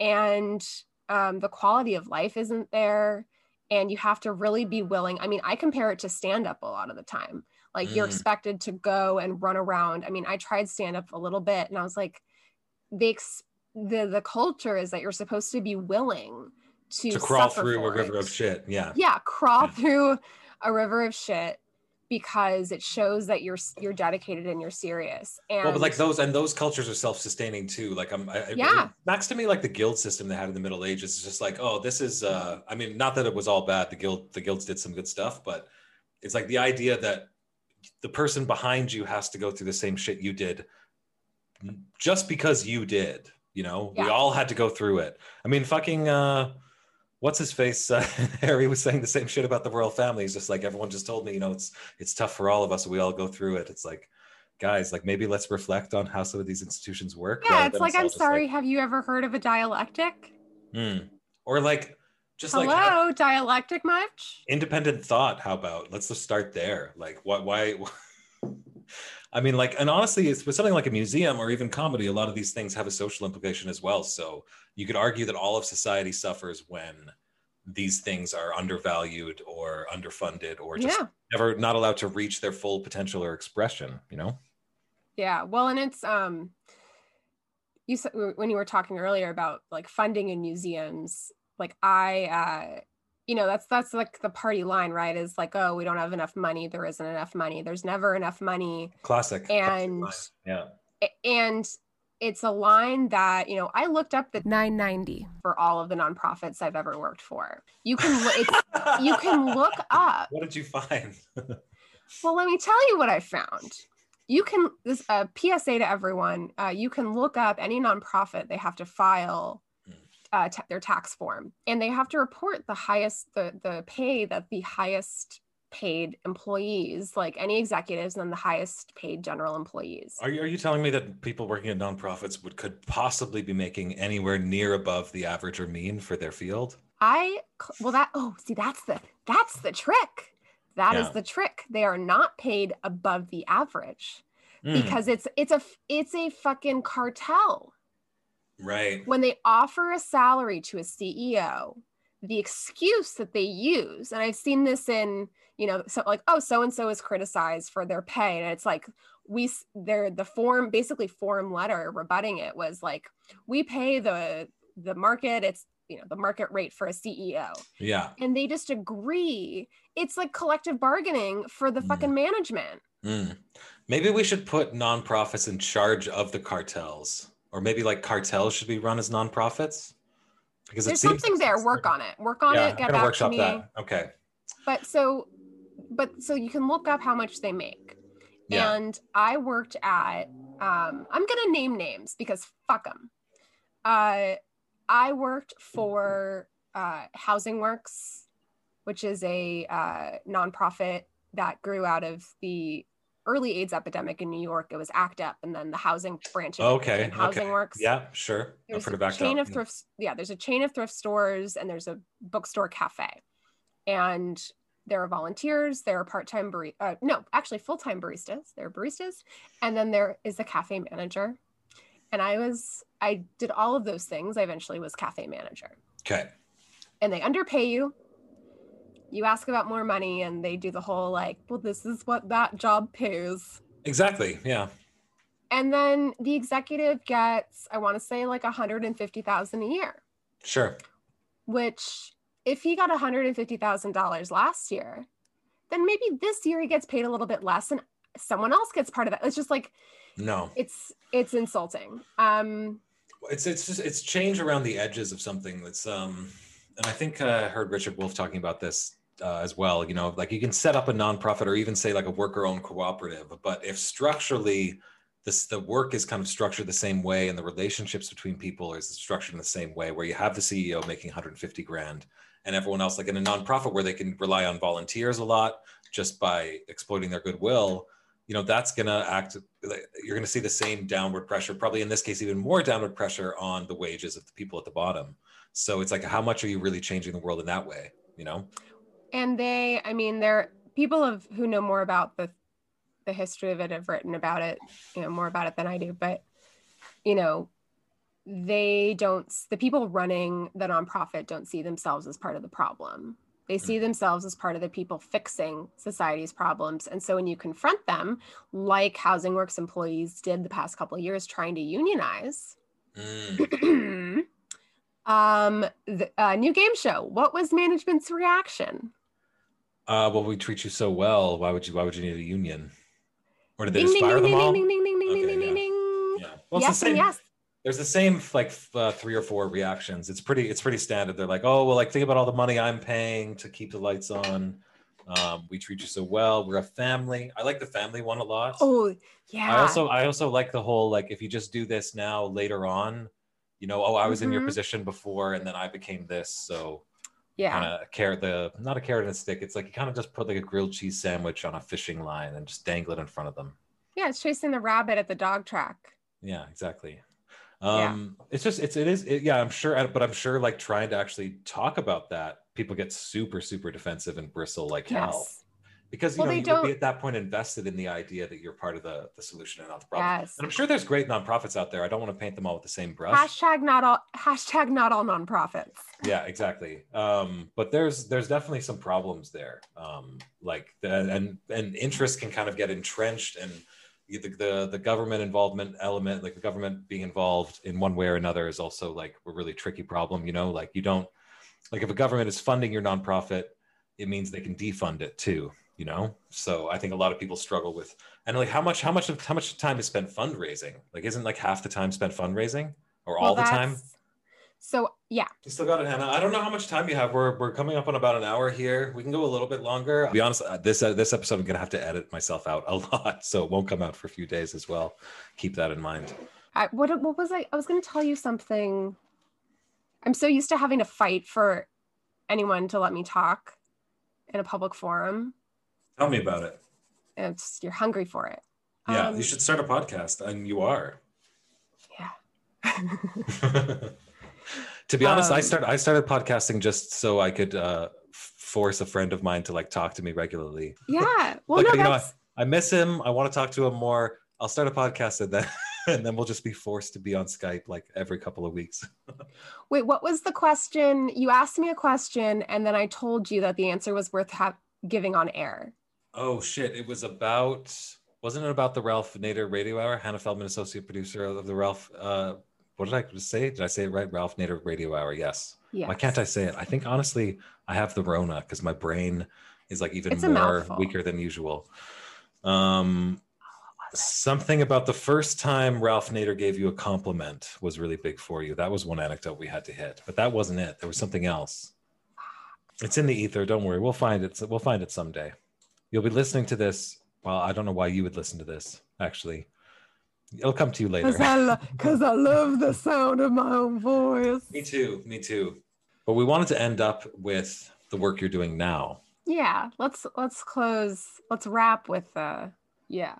and um, the quality of life isn't there and you have to really be willing i mean i compare it to stand up a lot of the time like you're Mm. expected to go and run around i mean i tried stand up a little bit and i was like the ex- the the culture is that you're supposed to be willing to, to crawl through a river it. of shit. Yeah. yeah crawl Yeah. through a river of shit because it shows that you're you're dedicated and you're serious and well, but like those and those cultures are self-sustaining too. Like I'm, I, Yeah. it Max to me like the guild system they had in the Middle Ages is just like, oh, this is. uh I mean, not that it was all bad. The guild, the guilds did some good stuff, but it's like the idea that the person behind you has to go through the same shit you did, just because you did. You know, we all had to go through it. I mean, fucking. uh What's his face? Uh, Harry was saying the same shit about the royal family. He's just like everyone just told me, you know, it's it's tough for all of us. We all go through it. It's like, guys, like maybe let's reflect on how some of these institutions work. yeah it's like i'm sorry have you ever heard of a dialectic hmm. Or like just hello like have dialectic much independent thought. How about let's just start there? Like what? Why? I mean, like, and honestly, it's with something like a museum or even comedy. A lot of these things have a social implication as well. So you could argue that all of society suffers when these things are undervalued or underfunded or just yeah never not allowed to reach their full potential or expression. You know? yeah well and it's um you said when you were talking earlier about like funding in museums like i uh you know that's that's like the party line right is like oh we don't have enough money there isn't enough money there's never enough money Classic. And- Classic yeah. And it's a line that you know i looked up the 990 for all of the nonprofits i've ever worked for you can it's you can look up What did you find? well let me tell you what i found you can this uh, psa to everyone uh, you can look up any nonprofit they have to file uh, ta- their tax form and they have to report the highest the the pay that the highest paid employees like any executives and then the highest paid general employees Are you, are you telling me that people working at nonprofits would could possibly be making anywhere near above the average or mean for their field? I well that oh see that's the that's the trick. That is Yeah. the trick. They are not paid above the average Mm, because it's it's a it's a fucking cartel. Right. When they offer a salary to a CEO, the excuse that they use, and I've seen this in you know so like oh so and so is criticized for their pay, and it's like we they're the form basically form letter rebutting it was like we pay the the market it's you know the market rate for a CEO Yeah. and they just agree. It's like collective bargaining for the Mm. fucking management. Mm. Maybe we should put nonprofits in charge of the cartels, or maybe like cartels should be run as nonprofits. Because There's something there. Work on it. Work on yeah, it. Get back to me. that. Okay. But so, but so you can look up how much they make. Yeah. And I worked at. Um, I'm gonna name names because fuck them. Uh, I worked for uh, Housing Works, which is a uh, nonprofit that grew out of the early AIDS epidemic in New York. It was ACT UP, and then the housing branch Okay, became Housing. Works. Yeah, sure. There's a chain UP. of thrift yeah there's a chain of thrift stores and there's a bookstore cafe and there are volunteers there are part-time bar- uh, no actually full-time baristas there are baristas and then there is a cafe manager and i was i did all of those things i eventually was cafe manager Okay. and they underpay you you ask about more money and they do the whole like well this is what that job pays Exactly. Yeah. and then the executive gets i want to say like 150000 a year Sure. which if he got $150,000 last year, then maybe this year he gets paid a little bit less and someone else gets part of that. It's just like No. it's it's insulting. Um it's it's just it's change around the edges of something that's um and i think uh, i heard richard wolff talking about this uh, as well you know like you can set up a nonprofit or even say like a worker owned cooperative but if structurally this the work is kind of structured the same way and the relationships between people is structured in the same way where you have the ceo making 150 grand and everyone else like in a nonprofit where they can rely on volunteers a lot just by exploiting their goodwill you know that's going to act you're going to see the same downward pressure probably in this case even more downward pressure on the wages of the people at the bottom so it's like how much are you really changing the world in that way you know and they I mean they're people of who know more about the the history of it have written about it, you know, more about it than I do, but you know, they don't the people running the nonprofit don't see themselves as part of the problem. They see themselves as part of the people fixing society's problems. And so when you confront them, like Housing Works employees did the past couple of years trying to unionize, Mm. um, the uh, new game show. What was management's reaction? uh well we treat you so well why would you why would you need a union or did they Ding, fire them ding, all ding, ding, ding, ding, Okay, ding, ding, yeah. ding. yeah well yes the same yes. there's the same like uh, three or four reactions it's pretty it's pretty standard they're like oh well like think about all the money i'm paying to keep the lights on um, we treat you so well we're a family i like the family one a lot Oh yeah. I also I also like the whole like if you just do this now later on, you know, oh I was in your Mhm. position before and then I became this, so yeah. kind of carrot the not a carrot and a stick. It's like you kind of just put like a grilled cheese sandwich on a fishing line and just dangle it in front of them. Yeah, it's chasing the rabbit at the dog track. Yeah, exactly. Yeah. Um, it's just it's it is it, yeah I'm sure but I'm sure like trying to actually talk about that people get super super defensive and bristle like hell Yes. Because you Well, know you would be at that point invested in the idea that you're part of the the solution and not the problem. Yes. And I'm sure there's great nonprofits out there. I don't want to paint them all with the same brush. Hashtag not all hashtag not all nonprofits. yeah, exactly. Um, but there's there's definitely some problems there. Um, like the, and and interest can kind of get entrenched and the, the the government involvement element, like the government being involved in one way or another, is also like a really tricky problem. You know, like you don't like if a government is funding your nonprofit, it means they can defund it too. You know, so I think a lot of people struggle with and like how much how much of how much time is spent fundraising? Like, isn't like half the time spent fundraising or all the time? So yeah, You still got it, Hannah. I don't know how much time you have. We're, we're coming up on about an hour here. We can go a little bit longer. To be honest, uh, this uh, this episode I'm gonna have to edit myself out a lot, so it won't come out for a few days as well. Keep that in mind. I, what what was I? I was going to tell you something. I'm so used to having to fight for anyone to let me talk in a public forum. Tell me about it. And It's you're hungry for it. Yeah, Um, you should start a podcast, and you are. Yeah. to be honest, I Um, started I started podcasting just so I could uh, force a friend of mine to like talk to me regularly. yeah. Well, Look, no, you know, that's I miss him. I want to talk to him more. I'll start a podcast and then and then we'll just be forced to be on Skype like every couple of weeks. wait. What was the question? You asked me a question, and then I told you that the answer was worth ha- giving on air. Oh shit! It was about wasn't it about the Ralph Nader Radio Hour? Hannah Feldman, associate producer of the Ralph. Uh, what did I say? Did I say it right? Ralph Nader Radio Hour. Yes. Yeah. Why can't I say it? I think honestly, I have the Rona because my brain is like even It's more weaker than usual. Um, something about the first time Ralph Nader gave you a compliment was really big for you. That was one anecdote we had to hit, but that wasn't it. There was something else. It's in the ether. Don't worry. We'll find it. We'll find it someday. You'll be listening to this. Well, I don't know why you would listen to this. Actually, it'll come to you later. Because I, lo- I love the sound of my own voice. Me too. Me too. But we wanted to end up with the work you're doing now. Yeah. Let's let's close. Let's wrap with uh yeah.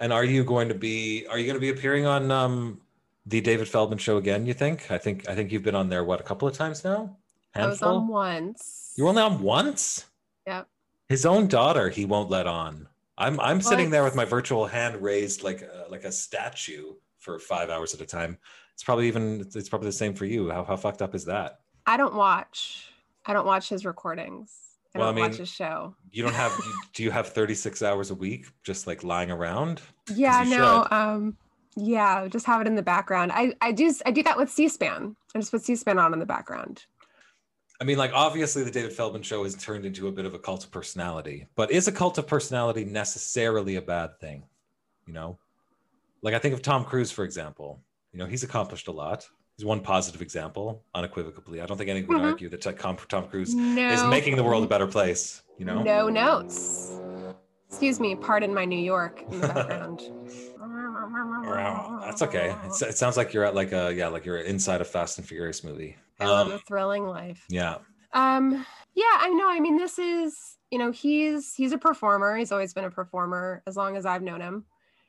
And are you going to be are you going to be appearing on um the David Feldman show again, you think? I think I think you've been on there what a couple of times now? I was on once. You were only on once? His own daughter he won't let on. I'm I'm Well, sitting there with my virtual hand raised like a, like a statue for 5 hours at a time. It's probably even it's probably the same for you. How how fucked up is that? I don't watch. I don't watch his recordings. I Well, I don't watch mean, his show. You don't have do you have 36 hours a week just like lying around? Yeah, no. should. Um, yeah, just have it in the background. I I do I do that with C-SPAN. I just put C-SPAN on in the background. I mean, like obviously the David Feldman show has turned into a bit of a cult of personality, but is a cult of personality necessarily a bad thing? You know, like I think of Tom Cruise, for example. You know, he's accomplished a lot. He's one positive example, unequivocally. I don't think anyone would Mhm. argue that Tom, Tom Cruise No. is making the world a better place. You know, No notes. Excuse me, pardon my New York in the background. That's okay. It's, it sounds like you're at like a yeah, like you're inside a Fast and Furious movie. I live a Um, thrilling life. yeah, Um, yeah, I know. I mean, this is, you know, he's he's a performer. He's always been a performer as long as I've known him.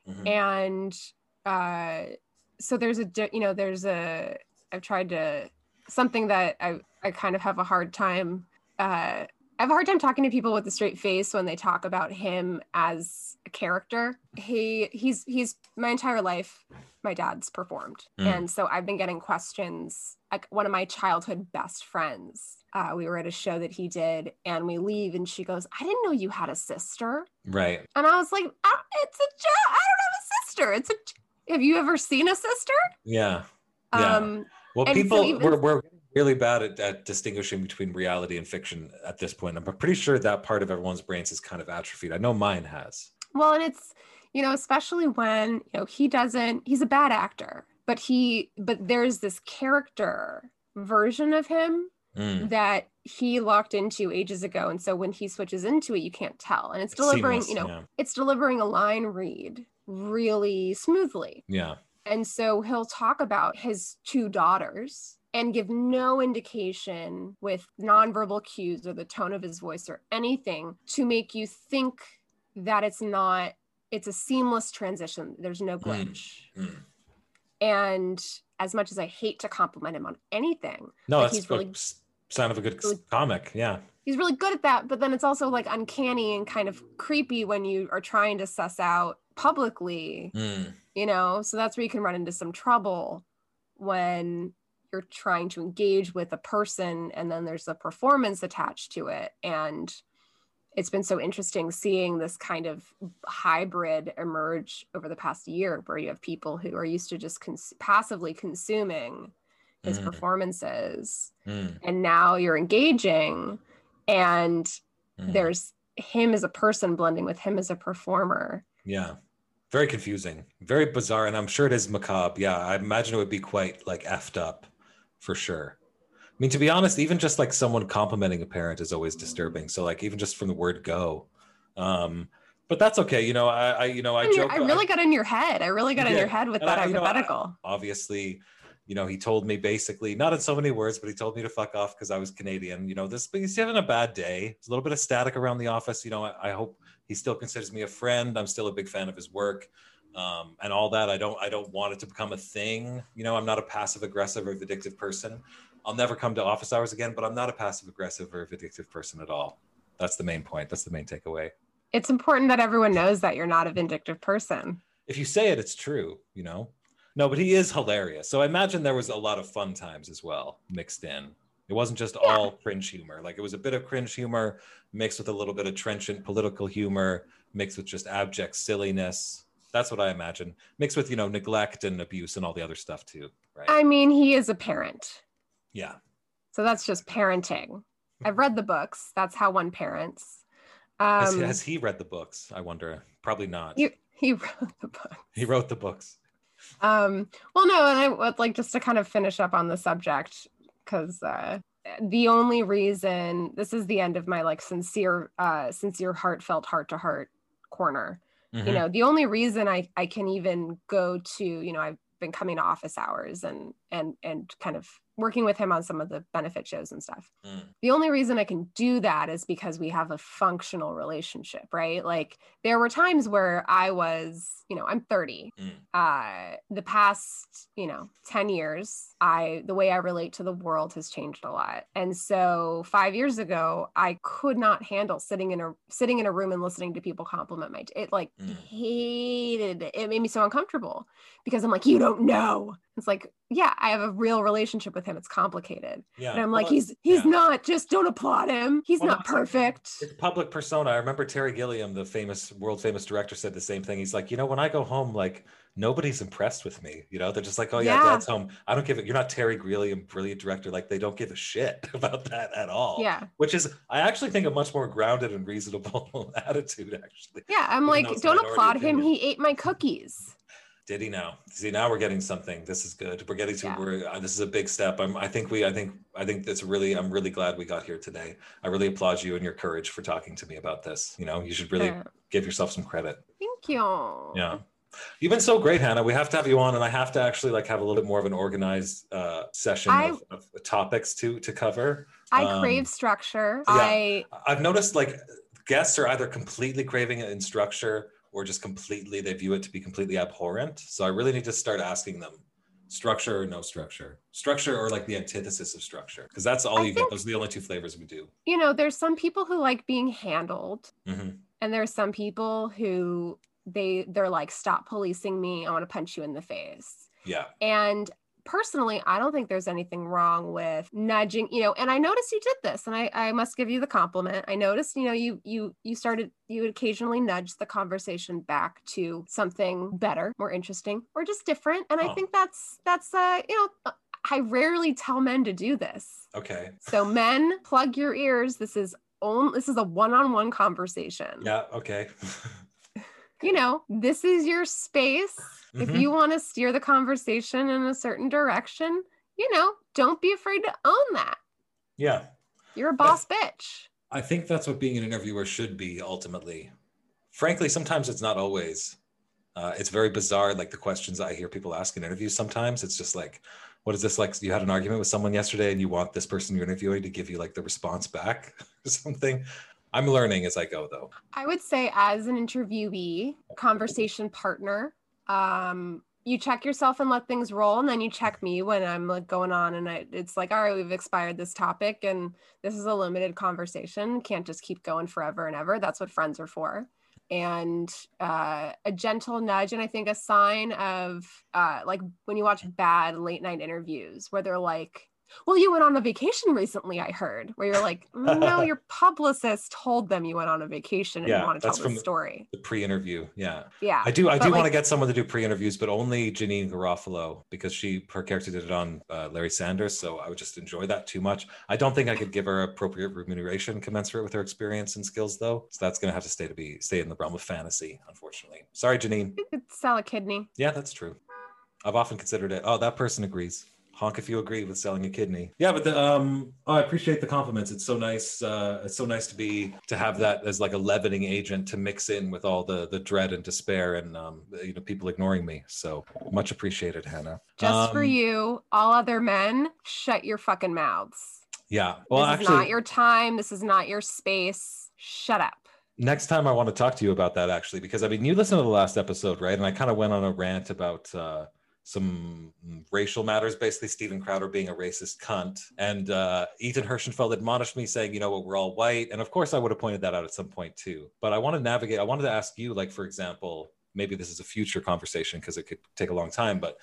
Mhm. And uh so there's a you know, there's a I've tried to something that I I kind of have a hard time uh I have a hard time talking to people with a straight face when they talk about him as a character. He he's he's my entire life my dad's performed. Mm. And so I've been getting questions like one of my childhood best friends. Uh, we were at a show that he did and we leave and she goes, I didn't know you had a sister. right. And I was like, "Ah, it's a joke. I don't have a sister. It's a have you ever seen a sister? Yeah. Yeah. Um Well, And so people even- we're, we're really bad at, at distinguishing between reality and fiction at this point. I'm pretty sure that part of everyone's brains is kind of atrophied. I know mine has. Well, and it's, you know, especially when, you know, he doesn't, he's a bad actor, but he, but there's this character version of him Mm, that he locked into ages ago. And so when he switches into it, you can't tell. And it's delivering, seamless, you know, yeah. it's delivering a line read really smoothly. Yeah. And so he'll talk about his two daughters and give no indication with nonverbal cues or the tone of his voice or anything to make you think that it's not, it's a seamless transition. There's no glitch. mm. And as much as I hate to compliment him on anything, No, Like, that's he's a really- sign of a good really- comic. Yeah. he's really good at that. But then it's also like uncanny and kind of creepy when you are trying to suss out publicly Mm, you know so that's where you can run into some trouble when you're trying to engage with a person and then there's a performance attached to it and it's been so interesting seeing this kind of hybrid emerge over the past year where you have people who are used to just cons- passively consuming his Mm. performances Mm, and now you're engaging and mm. there's him as a person blending with him as a performer Yeah. Very confusing, very bizarre, and I'm sure it is macabre. Yeah, I imagine it would be quite like effed up for sure. I mean, to be honest, even just like someone complimenting a parent is always disturbing. So, like, even just from the word go. Um, but that's okay. You know, I, I you know, I joke. I really got in your head. I really got in your head with and that I- you know, I- hypothetical. obviously, you know, he told me basically, not in so many words, but he told me to fuck off because I was Canadian. You know, this, but he's having a bad day. There's a little bit of static around the office. You know, I, I hope he still considers me a friend. I'm still a big fan of his work. Um, and all that. I don't, I don't want it to become a thing. You know, I'm not a passive aggressive or vindictive person. I'll never come to office hours again, but I'm not a passive aggressive or vindictive person at all. That's the main point. That's the main takeaway. It's important that everyone knows that you're not a vindictive person. if you say it, it's true, you know? No, but he is hilarious. So I imagine there was a lot of fun times as well mixed in. It wasn't just Yeah. all cringe humor. Like it was a bit of cringe humor mixed with a little bit of trenchant political humor, mixed with just abject silliness. That's what I imagine. Mixed with, you know, neglect and abuse and all the other stuff too, right? I mean, he is a parent. Yeah. So that's just parenting. I've read the books. That's how one parents. Has, Um, has he read the books? I wonder. Probably not. you, he wrote the book. He wrote the books. Um, well, no, and I would like just to kind of finish up on the subject because uh, the only reason this is the end of my like sincere, uh, sincere, heartfelt, heart to heart corner. You Mhm. know, the only reason I I can even go to, you know, I've been coming to office hours and and and kind of working with him on some of the benefit shows and stuff. Mm. The only reason I can do that is because we have a functional relationship, right? Like there were times where I was, you know, I'm 30. Mm. Uh the past, you know, 10 years, I the way I relate to the world has changed a lot. And so 5 years ago, I could not handle sitting in a sitting in a room and listening to people compliment my it like Mm. hated it. It made me so uncomfortable because I'm like, you don't know. It's like, yeah, I have a real relationship with him. It's complicated. Yeah. And I'm like, Well, he's he's yeah. not. Just don't applaud him. He's Well, not perfect. It's public persona. I remember Terry Gilliam, the famous world famous director, said the same thing. He's like, you know, when I go home, like nobody's impressed with me. You know, they're just like, oh yeah, Yeah. dad's home. I don't give it. You're not Terry Gilliam, brilliant director. Like they don't give a shit about that at all. Yeah, Which is, I actually think a much more grounded and reasonable attitude. Actually, yeah. I'm Even like, though it's a don't applaud him. opinion. He ate my cookies. Did he now? See, now we're getting something. This is good. We're getting to. Yeah. We're. Uh, this is a big step. I'm. I think we. I think. I think that's really. I'm really glad we got here today. I really applaud you and your courage for talking to me about this. You know, you should really Uh, give yourself some credit. thank you. Yeah. You've been so great, Hannah. We have to have you on, and I have to actually like have a little bit more of an organized uh, session I- of, of topics to to cover. I Um, crave structure. yeah. I I've noticed like guests are either completely craving it in structure or just completely they view it to be completely abhorrent. So I really need to start asking them structure or no structure, structure or like the antithesis of structure, because that's all I you think- get. Those are the only two flavors we do. you know, there's some people who like being handled, hmm and there's some people who they they're like, stop policing me. I want to punch you in the face. Yeah. And personally, I don't think there's anything wrong with nudging, you know, and I noticed you did this and I, I must give you the compliment. I noticed, you know, you you you started you would occasionally nudge the conversation back to something better, more interesting, or just different. And I Oh. think that's that's uh, you know, I rarely tell men to do this. Okay. So men, plug your ears. This is on this is a one-on-one conversation. Yeah. Okay. You know, this is your space if Mhm. you want to steer the conversation in a certain direction, you know, don't be afraid to own that. yeah. You're a boss bitch. I think that's what being an interviewer should be ultimately. Frankly, sometimes it's not always. Uh, it's very bizarre, like the questions I hear people ask in interviews. Sometimes it's just like, what is this like? You had an argument with someone yesterday and you want this person you're interviewing to give you like the response back or something. I'm learning as I go, though. I would say, as an interviewee, conversation partner, um, you check yourself and let things roll, and then you check me when I'm like going on, and I, it's like, all right, we've expired this topic, and this is a limited conversation. Can't just keep going forever and ever. That's what friends are for. And uh, a gentle nudge, and I think a sign of uh, like when you watch bad late night interviews where they're like Well, you went on a vacation recently, I heard, where you're like, no, your publicist told them you went on a vacation and Yeah, you want to tell that's the story. The pre-interview, yeah. Yeah. I do. I do like- want to get someone to do pre-interviews, but only Janeane Garofalo because she her character did it on uh, Larry Sanders. So I would just enjoy that too much. I don't think I could give her appropriate remuneration commensurate with her experience and skills, though. So that's going to have to stay to be stay in the realm of fantasy, unfortunately. Sorry, Janeane. You could sell a kidney. Yeah, that's true. I've often considered it. Oh, that person agrees. Honk if you agree with selling a kidney. Yeah, but the, um, oh, I appreciate the compliments. It's so nice. Uh, it's so nice to be to have that as like a leavening agent to mix in with all the the dread and despair and um, you know people ignoring me. So much appreciated, Hannah. Just for Um, you, all other men, shut your fucking mouths. Yeah. Well, this actually, is not your time. This is not your space. Shut up. next time I want to talk to you about that actually, because I mean, you listened to the last episode, right? And I kind of went on a rant about uh, some racial matters, basically Steven Crowder being a racist cunt. And uh, Ethan Hirschenfeld admonished me saying, you know what, we're all white. And of course, I would have pointed that out at some point too. But I want to navigate, I wanted to ask you, like, for example, maybe this is a future conversation because it could take a long time, but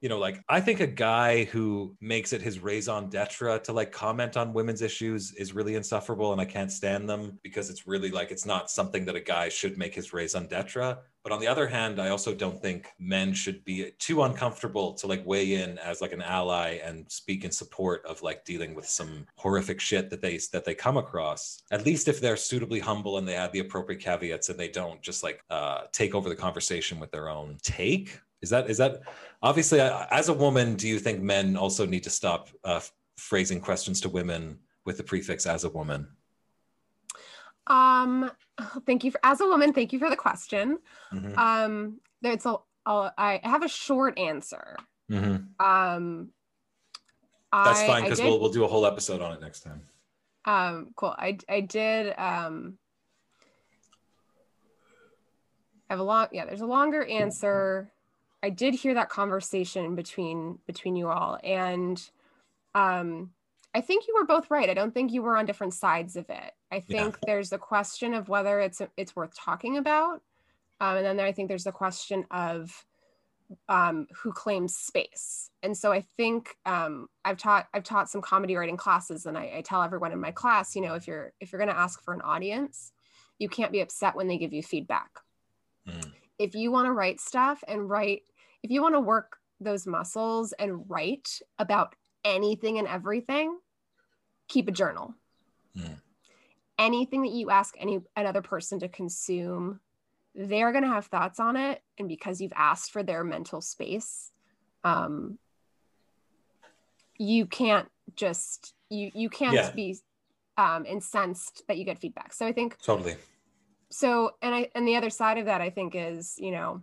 you know, like I think a guy who makes it his raison d'etre to like comment on women's issues is really insufferable, and I can't stand them because it's really like it's not something that a guy should make his raison d'etre. But on the other hand, I also don't think men should be too uncomfortable to like weigh in as like an ally and speak in support of like dealing with some horrific shit that they that they come across. At least if they're suitably humble and they add the appropriate caveats and they don't just like uh, take over the conversation with their own take. Is that is that obviously as a woman? Do you think men also need to stop uh, phrasing questions to women with the prefix "as a woman"? Um, thank you for, as a woman. Thank you for the question. Mhm. Um, there's a, a I have a short answer. Mhm. Um, That's I- fine because we'll we'll do a whole episode on it next time. Um, cool. I I did um I have a long yeah, there's a longer answer. I did hear that conversation between between you all and um I think you were both right. I don't think you were on different sides of it. I Yeah. think there's the question of whether it's it's worth talking about. Um, and then there, I think there's the question of um, who claims space. And so I think um, I've taught I've taught some comedy writing classes, and I, I tell everyone in my class, you know, if you're if you're going to ask for an audience, you can't be upset when they give you feedback. Mm. If you want to write stuff and write, if you want to work those muscles and write about anything and everything, keep a journal. Mm. Anything that you ask any another person to consume they're going to have thoughts on it and because you've asked for their mental space um you can't just you you can't Yeah. be um incensed that you get feedback so i think Totally. so and i and the other side of that i think is you know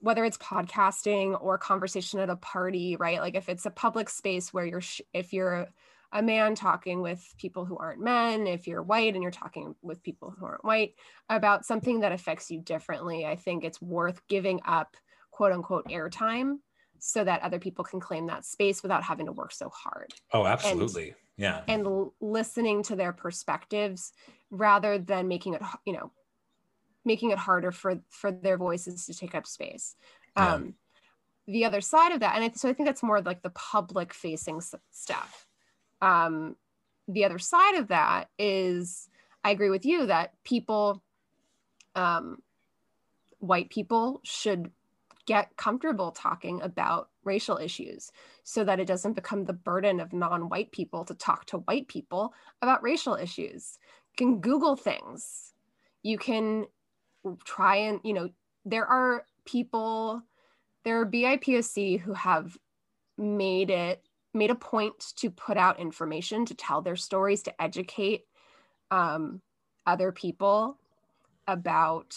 whether it's podcasting or conversation at a party right like if it's a public space where you're sh- if you're a man talking with people who aren't men if you're white and you're talking with people who aren't white about something that affects you differently i think it's worth giving up quote unquote airtime so that other people can claim that space without having to work so hard Oh, absolutely. yeah. and l- listening to their perspectives rather than making it you know making it harder for for their voices to take up space. Yeah. um the other side of that and I, so i think that's more like the public facing s- stuff. Um the other side of that is i agree with you that people um white people should get comfortable talking about racial issues so that it doesn't become the burden of non-white people to talk to white people about racial issues. You can google things. You can try and you know there are people there are bipoc who have made it made a point to put out information to tell their stories to educate um, other people about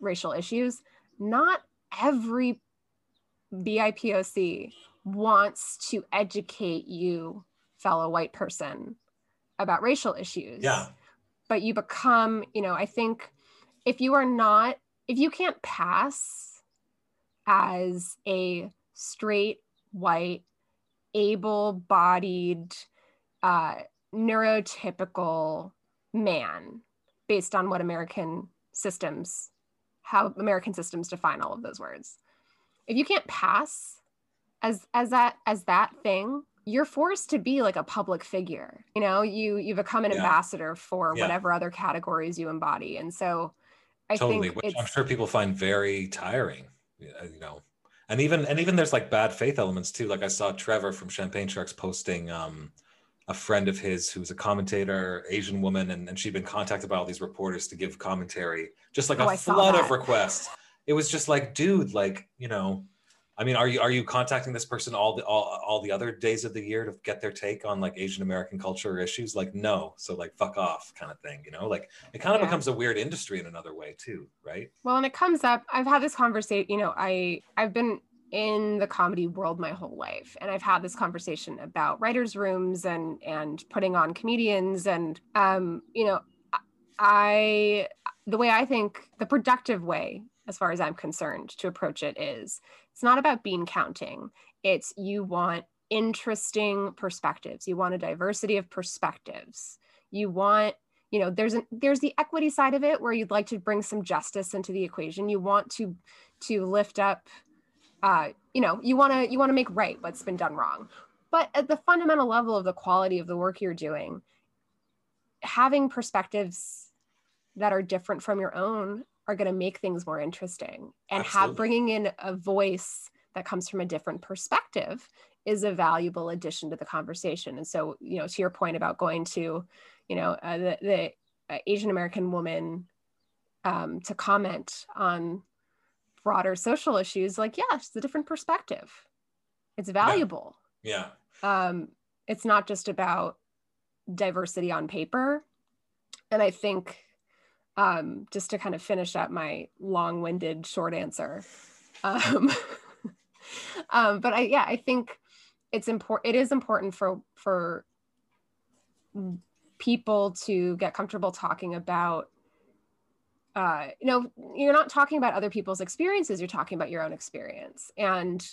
racial issues not every bipoc wants to educate you fellow white person about racial issues Yeah. but you become you know i think if you are not if you can't pass as a straight white able-bodied uh, neurotypical man based on what american systems how american systems define all of those words if you can't pass as as that as that thing you're forced to be like a public figure you know you you become an Yeah. ambassador for Yeah. whatever other categories you embody and so i totally which i'm sure people find very tiring you know. And even and even there's like bad faith elements too. Like i saw trevor from champagne sharks posting um a friend of his who's a commentator asian woman and, and she'd been contacted by all these reporters to give commentary just like Oh, a I flood of requests. It was just like dude like you know i mean are you are you contacting this person all the all, all the other days of the year to get their take on like asian american culture issues? Like no. So like fuck off kind of thing you know? Like it kind of Yeah. becomes a weird industry in another way too right? Well and it comes up i've had this conversation you know i i've been in the comedy world my whole life and i've had this conversation about writers rooms and and putting on comedians and um you know i the way i think the productive way as far as i'm concerned to approach it is it's not about bean counting. It's you want interesting perspectives. You want a diversity of perspectives. You want you know there's an there's the equity side of it where you'd like to bring some justice into the equation. You want to to lift up uh you know you want to you want to make right what's been done wrong. But at the fundamental level of the quality of the work you're doing having perspectives that are different from your own are going to make things more interesting. And Absolutely. have bringing in a voice that comes from a different perspective is a valuable addition to the conversation. And so you know to your point about going to you know uh, the, the uh, asian american woman um, to comment on broader social issues like yeah it's a different perspective. It's valuable. Yeah. Um, it's not just about diversity on paper. And I think um, just to kind of finish up my long-winded short answer, um, um, but I yeah I think it's important. It is important for for people to get comfortable talking about. Uh, you know, you're not talking about other people's experiences. You're talking about your own experience, and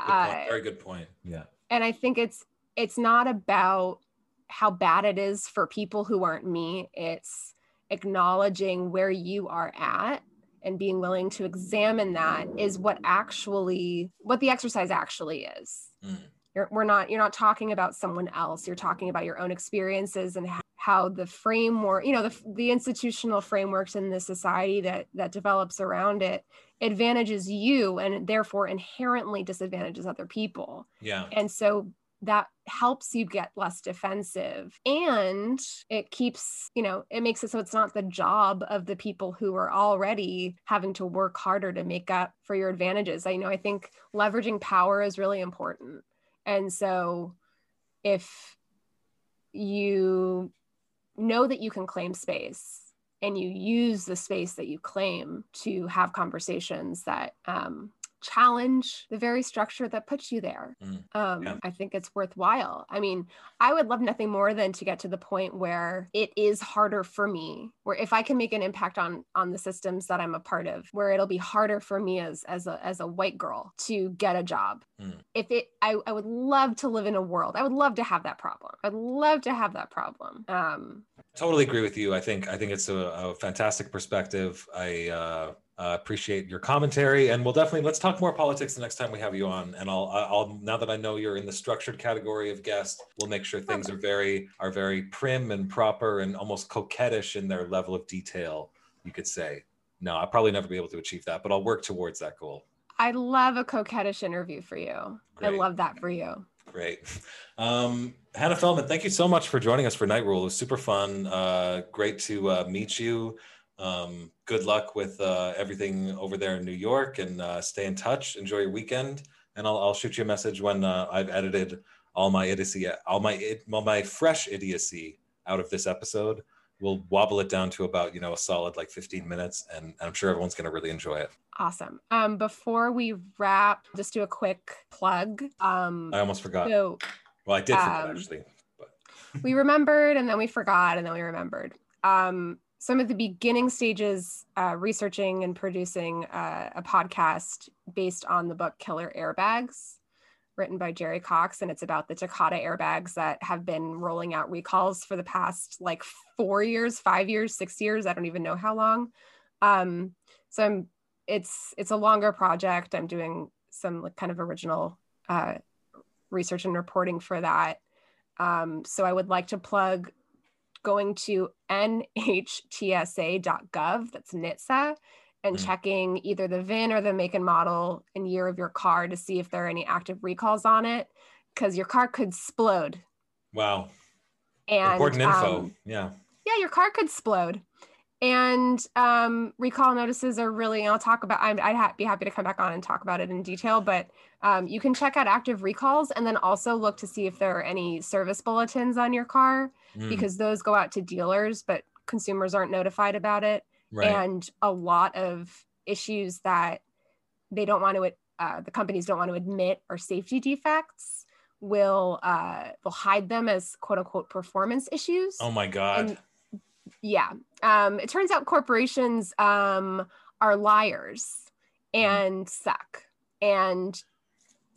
uh. Very good point. Yeah. and i think it's it's not about how bad it is for people who aren't me it's acknowledging where you are at and being willing to examine that is what actually what the exercise actually is Mm. you're, we're not you're not talking about someone else you're talking about your own experiences and h- how the framework you know the, the institutional frameworks in the society that that develops around it advantages you and therefore inherently disadvantages other people Yeah. and so that helps you get less defensive and it keeps, you know, it makes it so it's not the job of the people who are already having to work harder to make up for your advantages. I know I think leveraging power is really important. And so if you know that you can claim space and you use the space that you claim to have conversations that um, challenge the very structure that puts you there. Mm, Um, yeah. I think it's worthwhile. I mean, I would love nothing more than to get to the point where it is harder for me, where if I can make an impact on on the systems that I'm a part of, where it'll be harder for me as as a as a white girl to get a job. Mm. If it, I, I would love to live in a world. I would love to have that problem. I'd love to have that problem. Um, Totally agree with you. I think I think it's a, a fantastic perspective. I uh, uh, appreciate your commentary, and we'll definitely let's talk more politics the next time we have you on. And I'll I'll now that I know you're in the structured category of guest, we'll make sure things are very are very prim and proper and almost coquettish in their level of detail. You could say. No, I'll probably never be able to achieve that, but I'll work towards that goal. I love a coquettish interview for you. I love that for you. Great. Um, Hannah Feldman, thank you so much for joining us for Night Rule. It was super fun. Uh, great to uh, meet you. Um, good luck with uh, everything over there in New York and uh, stay in touch. Enjoy your weekend. And I'll, I'll shoot you a message when uh, I've edited all my idiocy, all my, all my fresh idiocy out of this episode. We'll wobble it down to about, you know, a solid like 15 minutes. And I'm sure everyone's going to really enjoy it. Awesome. Um, before we wrap, just do a quick plug. Um, I almost forgot. so Well, I did forget Um, actually. we remembered and then we forgot and then we remembered. Um, some of the beginning stages uh, researching and producing uh, a podcast based on the book Killer Airbags, written by Jerry Cox. And it's about the Takata airbags that have been rolling out recalls for the past like four years, five years, six years. I don't even know how long. Um, so I'm, it's, it's a longer project. I'm doing some like kind of original uh, research and reporting for that. Um, so I would like to plug going to nhtsa.gov, that's NHTSA, and Mm. checking either the VIN or the make and model and year of your car to see if there are any active recalls on it, because your car could explode. Wow. And Important info. um, yeah. yeah, your car could explode. And um, recall notices are really, I'll talk about, I'd, I'd ha- be happy to come back on and talk about it in detail, but um, you can check out active recalls and then also look to see if there are any service bulletins on your car Mm, because those go out to dealers, but consumers aren't notified about it. right. And a lot of issues that they don't want to, uh, the companies don't want to admit are safety defects will uh, will hide them as quote unquote performance issues oh my God. and- yeah um it turns out corporations um are liars and suck and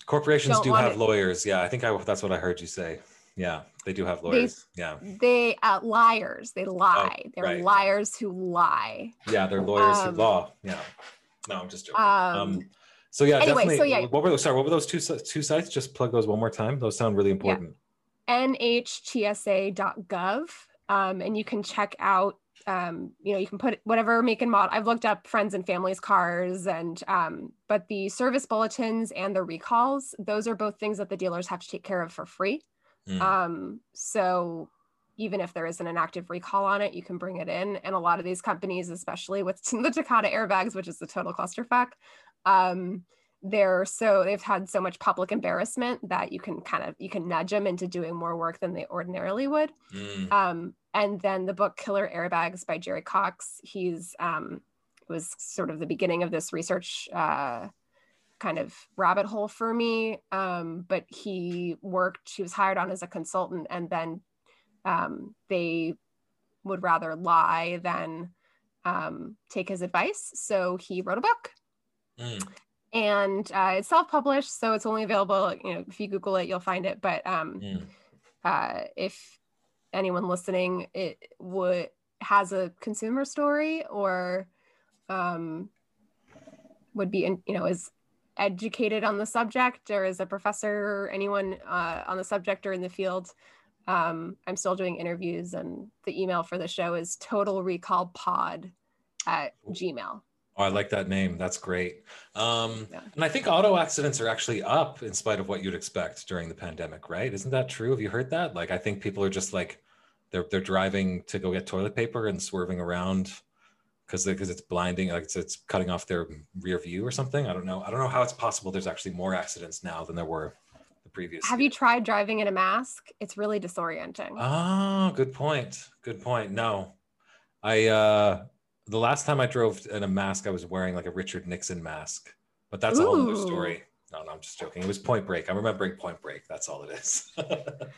Corporations do have it. lawyers. Yeah. I think I, that's what I heard you say. Yeah. They do have lawyers. yeah. they uh liars they lie they're Oh, right. liars who lie Yeah. They're lawyers Um, who law. Yeah. No, I'm just joking. um, so yeah, anyway, definitely. so yeah. What were those? Sorry, what were those two two sites? Just plug those one more time. Those sound really important. nhtsa.gov um, and you can check out um, you know you can put whatever make and model i've looked up friends and families cars and um, but the service bulletins and the recalls those are both things that the dealers have to take care of for free Mm. um, so even if there isn't an active recall on it you can bring it in and a lot of these companies especially with the takata airbags which is the total clusterfuck um, they're so they've had so much public embarrassment that you can kind of you can nudge them into doing more work than they ordinarily would Mm. um, and then the book killer airbags by jerry cox he's um, was sort of the beginning of this research uh, kind of rabbit hole for me um, but he worked he was hired on as a consultant and then um, they would rather lie than um, take his advice so he wrote a book Mm. and uh, it's self-published so it's only available you know if you google it you'll find it but um, Mm. uh, if anyone listening it would has a consumer story or um, would be in, you know is educated on the subject or is a professor or anyone uh, on the subject or in the field um, i'm still doing interviews and the email for the show is total recall pod at gmail Oh, I like that name. That's great. Um, Yeah. And I think auto accidents are actually up in spite of what you'd expect during the pandemic, right? Isn't that true? Have you heard that? Like, I think people are just like, they're they're driving to go get toilet paper and swerving around because because it's blinding, like it's, it's cutting off their rear view or something. I don't know. I don't know how it's possible. There's actually more accidents now than there were the previous. have year. you tried driving in a mask it's really disorienting Oh, good point. Good point. No, I uh the last time I drove in a mask, I was wearing like a Richard Nixon mask, but that's a whole other story. No, no, I'm just joking. It was Point Break. I'm remembering Point Break. That's all it is.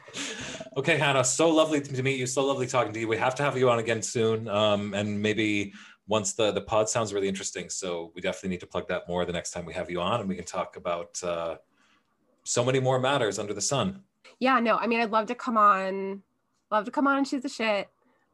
okay, Hannah, so lovely to meet you. So lovely talking to you. We have to have you on again soon, um, and maybe once the the pod sounds really interesting. So we definitely need to plug that more the next time we have you on, and we can talk about uh, so many more matters under the sun. yeah no i mean i'd love to come on love to come on and shoot the shit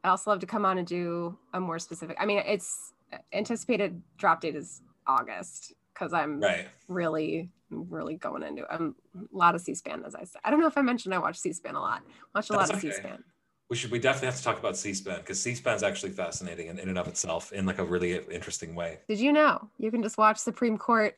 i'd also love to come on and do a more specific i mean it's anticipated drop date is august because i'm Right. really really going into um, a lot of c-span as i said i don't know if i mentioned i watch c-span a lot watch a lot of okay. c-span We should. We definitely have to talk about C-SPAN because C-SPAN is actually fascinating in, in and of itself in like a really interesting way. did you know you can just watch supreme court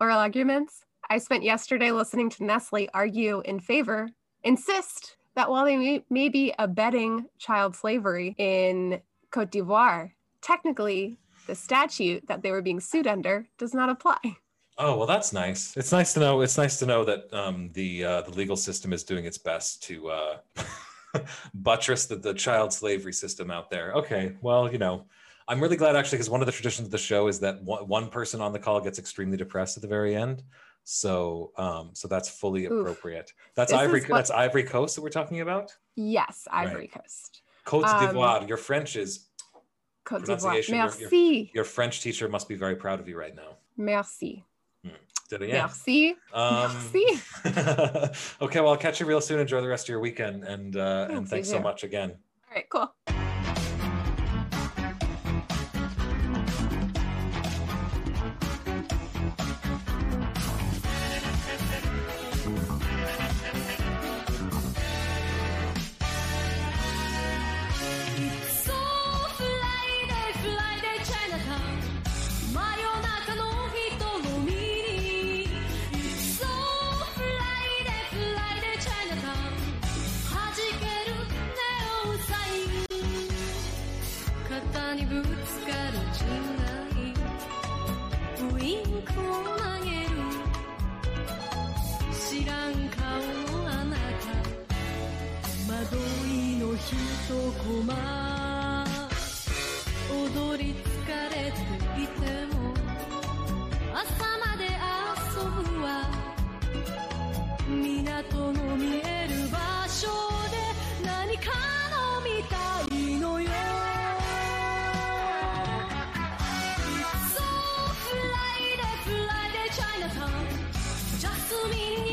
oral arguments i spent yesterday listening to nestle argue in favor insist that while they may, may be abetting child slavery in cote d'ivoire technically the statute that they were being sued under does not apply Oh well, that's nice. It's nice to know. It's nice to know that um, the uh, the legal system is doing its best to uh, buttress the, the child slavery system out there. Okay, well, you know, I'm really glad actually because one of the traditions of the show is that one, one person on the call gets extremely depressed at the very end. So, um, so that's fully Oof. appropriate. That's This Ivory. what- That's Ivory Coast that we're talking about. yes ivory coast Cote Um, d'Ivoire. Your French is cote d'ivoire Pronunciation, you're- you're- merci your French teacher must be very proud of you right now. merci Did it? Yeah. merci Um, merci okay, well, I'll catch you real soon. Enjoy the rest of your weekend, and uh, and thanks so much again. all right cool とごま踊り疲れていても朝まで遊ぶわ。港の見える場所で何か飲みたいのよ。So Friday, Friday, Chinatown Just me